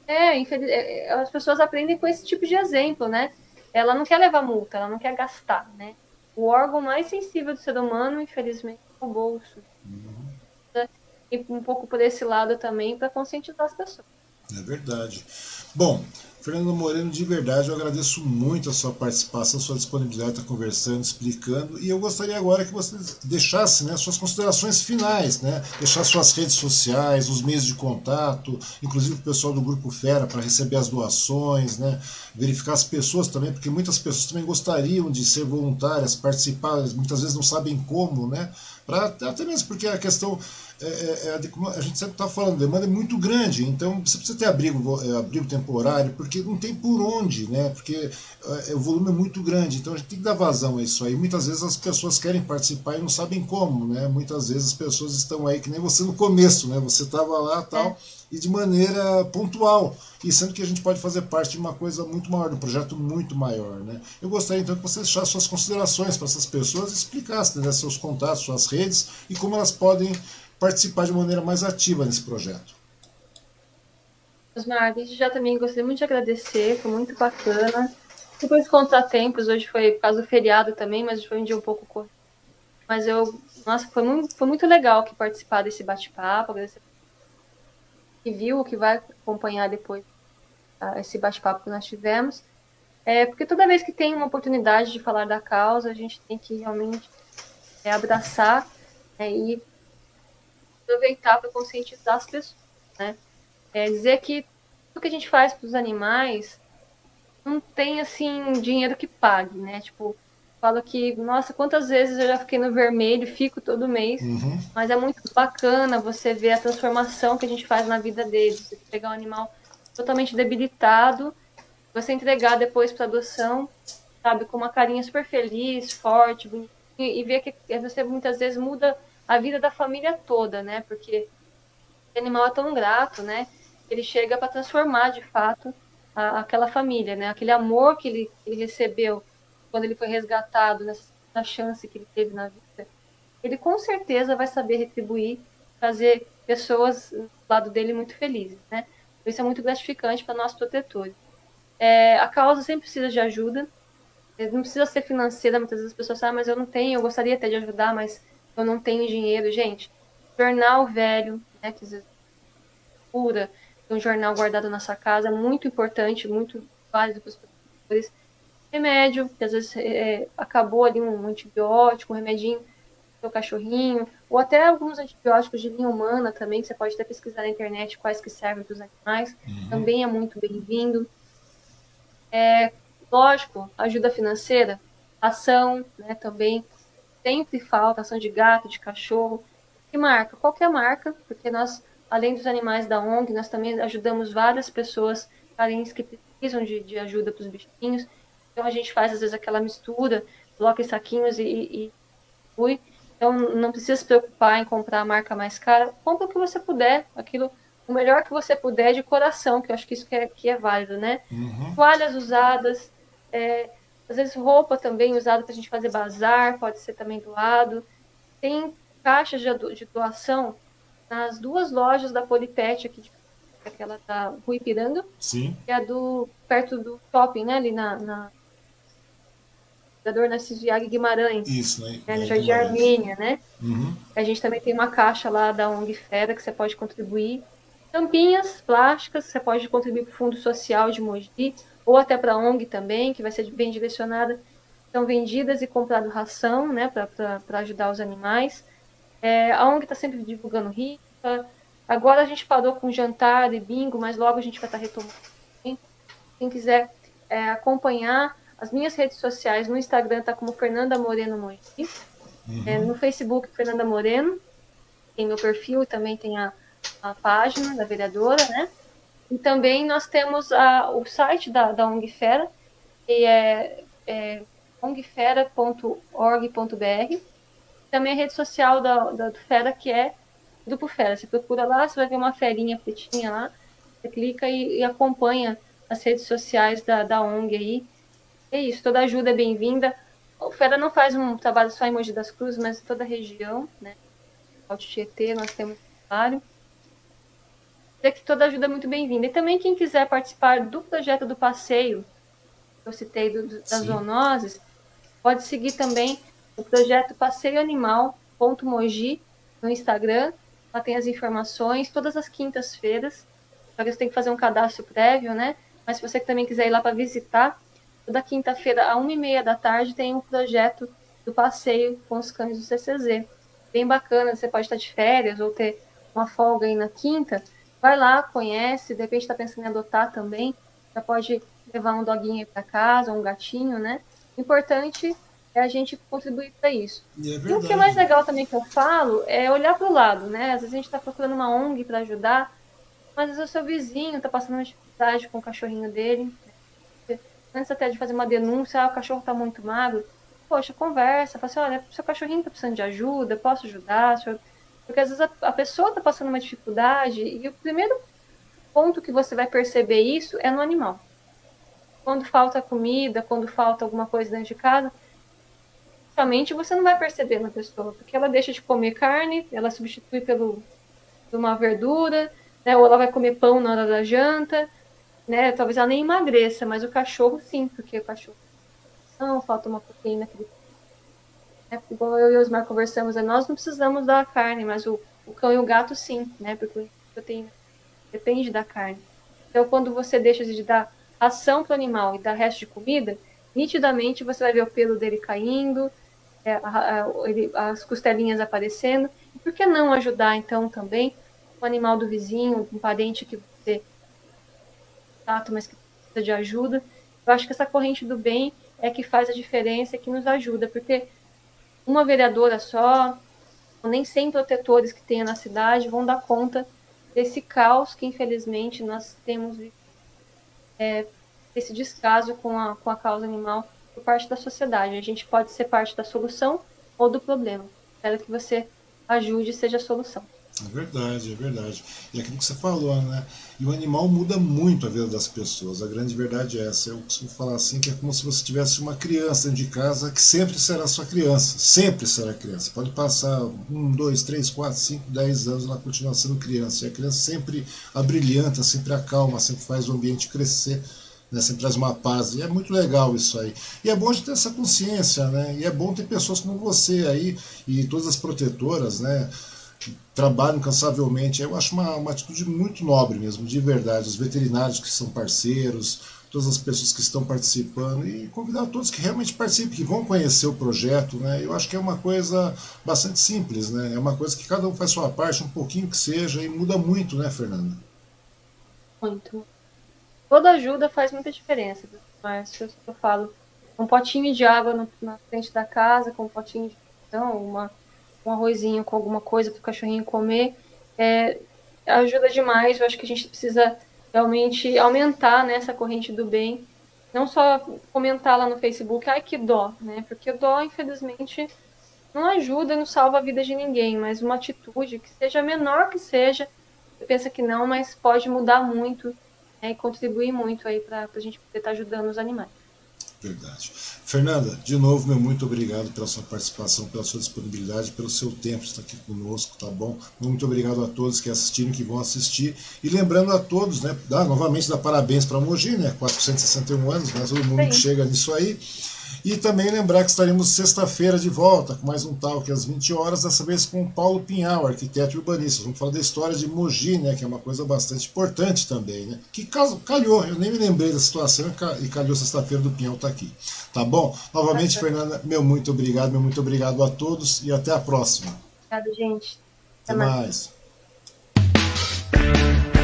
é, infeliz, é, as pessoas aprendem com esse tipo de exemplo, né? Ela não quer levar multa, ela não quer gastar, né? O órgão mais sensível do ser humano, infelizmente, é o bolso. Uhum. E um pouco por esse lado também, para conscientizar as pessoas. É verdade. Bom, Fernando Moreno, de verdade, eu agradeço muito a sua participação, a sua disponibilidade estar conversando, explicando. E eu gostaria agora que você deixasse né, suas considerações finais, né? Deixar suas redes sociais, os meios de contato, inclusive o pessoal do Grupo Fera para receber as doações, né? Verificar as pessoas também, porque muitas pessoas também gostariam de ser voluntárias, participar, muitas vezes não sabem como, né? Pra, até mesmo porque a questão é, é, é a gente sempre está falando, a demanda é muito grande, então você precisa ter abrigo, é, abrigo temporário, porque não tem por onde, né? Porque é, o volume é muito grande, então a gente tem que dar vazão a isso aí. Muitas vezes as pessoas querem participar e não sabem como, né? Muitas vezes as pessoas estão aí, que nem você no começo, né? Você estava lá tal, é. e de maneira pontual, e sendo que a gente pode fazer parte de uma coisa muito maior, de um projeto muito maior, né? Eu gostaria então que você deixasse suas considerações para essas pessoas explicasse né, seus contatos, suas redes e como elas podem participar de maneira mais ativa nesse projeto. Osmar, desde já também gostaria muito de agradecer, foi muito bacana. Depois contratempos, hoje foi por causa do feriado também, mas foi um dia um pouco curto. Mas eu, nossa, foi muito, foi muito legal que participar desse bate-papo, e viu o que vai acompanhar depois tá, esse bate-papo que nós tivemos. É, porque toda vez que tem uma oportunidade de falar da causa, a gente tem que realmente é, abraçar é, e aproveitar para conscientizar as pessoas, né? É dizer que tudo que a gente faz para os animais não tem assim dinheiro que pague, né? Tipo, falo que, nossa, quantas vezes eu já fiquei no vermelho, fico todo mês, uhum. mas é muito bacana você ver a transformação que a gente faz na vida deles. Você pegar um animal totalmente debilitado, você entregar depois para adoção, sabe, com uma carinha super feliz, forte, e, e ver que você muitas vezes muda a vida da família toda, né? Porque o animal é tão grato, né? Ele chega para transformar de fato a, aquela família, né? Aquele amor que ele, ele recebeu quando ele foi resgatado, nessa chance que ele teve na vida, ele com certeza vai saber retribuir, fazer pessoas do lado dele muito felizes, né? Isso é muito gratificante para nós protetores. É, a causa sempre precisa de ajuda, não precisa ser financeira, muitas vezes as pessoas sabem, ah, mas eu não tenho, eu gostaria até de ajudar, mas eu não tenho dinheiro. Gente, jornal velho, né, que pura, um jornal guardado na sua casa, é muito importante, muito válido para os protetores remédio, que às vezes é, acabou ali um antibiótico, um remedinho para o cachorrinho, ou até alguns antibióticos de linha humana também, que você pode até pesquisar na internet quais que servem para os animais, uhum. também é muito bem-vindo. É, lógico, ajuda financeira, ação, né, também. Sempre falta, ação de gato, de cachorro, que marca, qualquer marca, porque nós, além dos animais da ONG, nós também ajudamos várias pessoas carentes que precisam de, de ajuda para os bichinhos, então a gente faz às vezes aquela mistura, coloca em saquinhos e, e, e Então não precisa se preocupar em comprar a marca mais cara. Compra o que você puder, aquilo, o melhor que você puder de coração, que eu acho que isso que é, que é válido, né? Uhum. Toalhas usadas, é, às vezes roupa também usada para a gente fazer bazar, pode ser também doado. Tem caixas de, de doação nas duas lojas da Polipet aqui de aquela da Rua Ipiranga, Sim. e a do perto do shopping, né, ali na, na vereador Narciso Iag Guimarães. Isso, né? É, no Jardim Armênia, né? Uhum. A gente também tem uma caixa lá da ONG Fera que você pode contribuir. Tampinhas plásticas, você pode contribuir para o Fundo Social de Mogi, ou até para a ONG também, que vai ser bem direcionada. São vendidas e comprado ração, né, para ajudar os animais. É, a ONG está sempre divulgando rifa. Agora a gente parou com jantar e bingo, mas logo a gente vai estar tá retomando. Quem quiser é, acompanhar as minhas redes sociais, no Instagram tá como Fernanda Moreno Mogi. Uhum. É, no Facebook, Fernanda Moreno. Tem meu perfil e também tem a, a página da vereadora, né? E também nós temos a, o site da, da ONG Fera, que é, é ongfera.org.br. Também a rede social da, da, do Fera, que é Grupo Fera. Você procura lá, você vai ver uma ferinha pretinha lá, você clica e, e acompanha as redes sociais da, da ONG aí, é isso, toda ajuda é bem-vinda. O Fera não faz um trabalho só em Mogi das Cruzes, mas em toda a região, né? Alto Tietê, nós temos vários. É que toda ajuda é muito bem-vinda. E também quem quiser participar do projeto do passeio, que eu citei do, das Sim. zoonoses, pode seguir também o projeto Passeio Animal.mogi no Instagram. Lá tem as informações, todas as quintas-feiras. Só que você tem que fazer um cadastro prévio, né? Mas se você também quiser ir lá para visitar, Toda quinta-feira, à uma e meia da tarde, tem um projeto do passeio com os cães do CCZ. Bem bacana, você pode estar de férias ou ter uma folga aí na quinta. Vai lá, conhece, de repente está pensando em adotar também. Já pode levar um doguinho para casa, um gatinho, né? Importante é a gente contribuir para isso. E, é e, o que é mais legal também que eu falo é olhar para o lado, né? Às vezes a gente está procurando uma ONG para ajudar, mas às vezes o seu vizinho está passando uma dificuldade com o cachorrinho dele, antes até de fazer uma denúncia, ah, o cachorro está muito magro, poxa, conversa, fala assim, olha, seu cachorrinho está precisando de ajuda, posso ajudar? Porque às vezes a, a pessoa está passando uma dificuldade e o primeiro ponto que você vai perceber isso é no animal. Quando falta comida, quando falta alguma coisa dentro de casa, realmente você não vai perceber na pessoa, porque ela deixa de comer carne, ela substitui pelo, uma verdura, né, ou ela vai comer pão na hora da janta, né? Talvez ela nem emagreça, mas o cachorro sim, porque o cachorro não falta uma proteína é, igual eu e o Osmar conversamos, é, nós não precisamos da carne, mas o, o cão e o gato sim, né? Porque proteína depende da carne. Então, quando você deixa de dar ação para o animal e dar resto de comida, nitidamente você vai ver o pelo dele caindo, as costelinhas aparecendo. Por que não ajudar, então, também o animal do vizinho, um parente que você contato, mas que precisa de ajuda. Eu acho que essa corrente do bem é que faz a diferença, é que nos ajuda, porque uma vereadora só, nem 100 protetores que tenha na cidade vão dar conta desse caos que, infelizmente, nós temos é, esse descaso com a, com a causa animal parte da sociedade. A gente pode ser parte da solução ou do problema. Espero que você ajude e seja a solução. É verdade, é verdade. E aquilo que você falou, né? E o animal muda muito a vida das pessoas. A grande verdade é essa. Eu costumo falar assim que é como se você tivesse uma criança dentro de casa que sempre será sua criança. Sempre será criança. Pode passar um, dois, três, quatro, cinco, dez anos, ela continua sendo criança. E a criança sempre abrilhanta, sempre acalma, sempre faz o ambiente crescer. Né, sempre traz uma paz, e é muito legal isso aí. E é bom de ter essa consciência, né? E é bom ter pessoas como você aí, e todas as protetoras, né? trabalham incansavelmente. Eu acho uma, uma atitude muito nobre mesmo, de verdade. Os veterinários que são parceiros, todas as pessoas que estão participando e convidar todos que realmente participem, que vão conhecer o projeto, né? Eu acho que é uma coisa bastante simples, né? É uma coisa que cada um faz sua parte, um pouquinho que seja, e muda muito, né, Fernanda? Muito. Toda ajuda faz muita diferença, mas eu falo, um potinho de água no, na frente da casa, com um potinho de então, uma um arrozinho com alguma coisa para o cachorrinho comer, é, ajuda demais. Eu acho que a gente precisa realmente aumentar né, corrente do bem. Não só comentar lá no Facebook, ai que dó, né? Porque dó, infelizmente, não ajuda, não salva a vida de ninguém, mas uma atitude que seja menor que seja, pensa que não, mas pode mudar muito e contribuir muito aí para a gente poder estar tá ajudando os animais. Verdade. Fernanda, de novo, meu muito obrigado pela sua participação, pela sua disponibilidade, pelo seu tempo de estar aqui conosco, tá bom? Muito obrigado a todos que assistiram, que vão assistir. E lembrando a todos, né, dá, novamente, dar parabéns para a Mogi, né? 461 anos, mas todo mundo chega nisso aí. E também lembrar que estaremos sexta-feira de volta com mais um talk às 20 horas, dessa vez com o Paulo Pinhal, arquiteto e urbanista. Vamos falar da história de Mogi, né, que é uma coisa bastante importante também, né? Que caso, calhou, eu nem me lembrei da situação e calhou sexta-feira do Pinhal estar tá aqui. Tá bom? Novamente, Fernanda, meu muito obrigado, meu muito obrigado a todos e até a próxima. Obrigado, gente. Até, até mais. mais.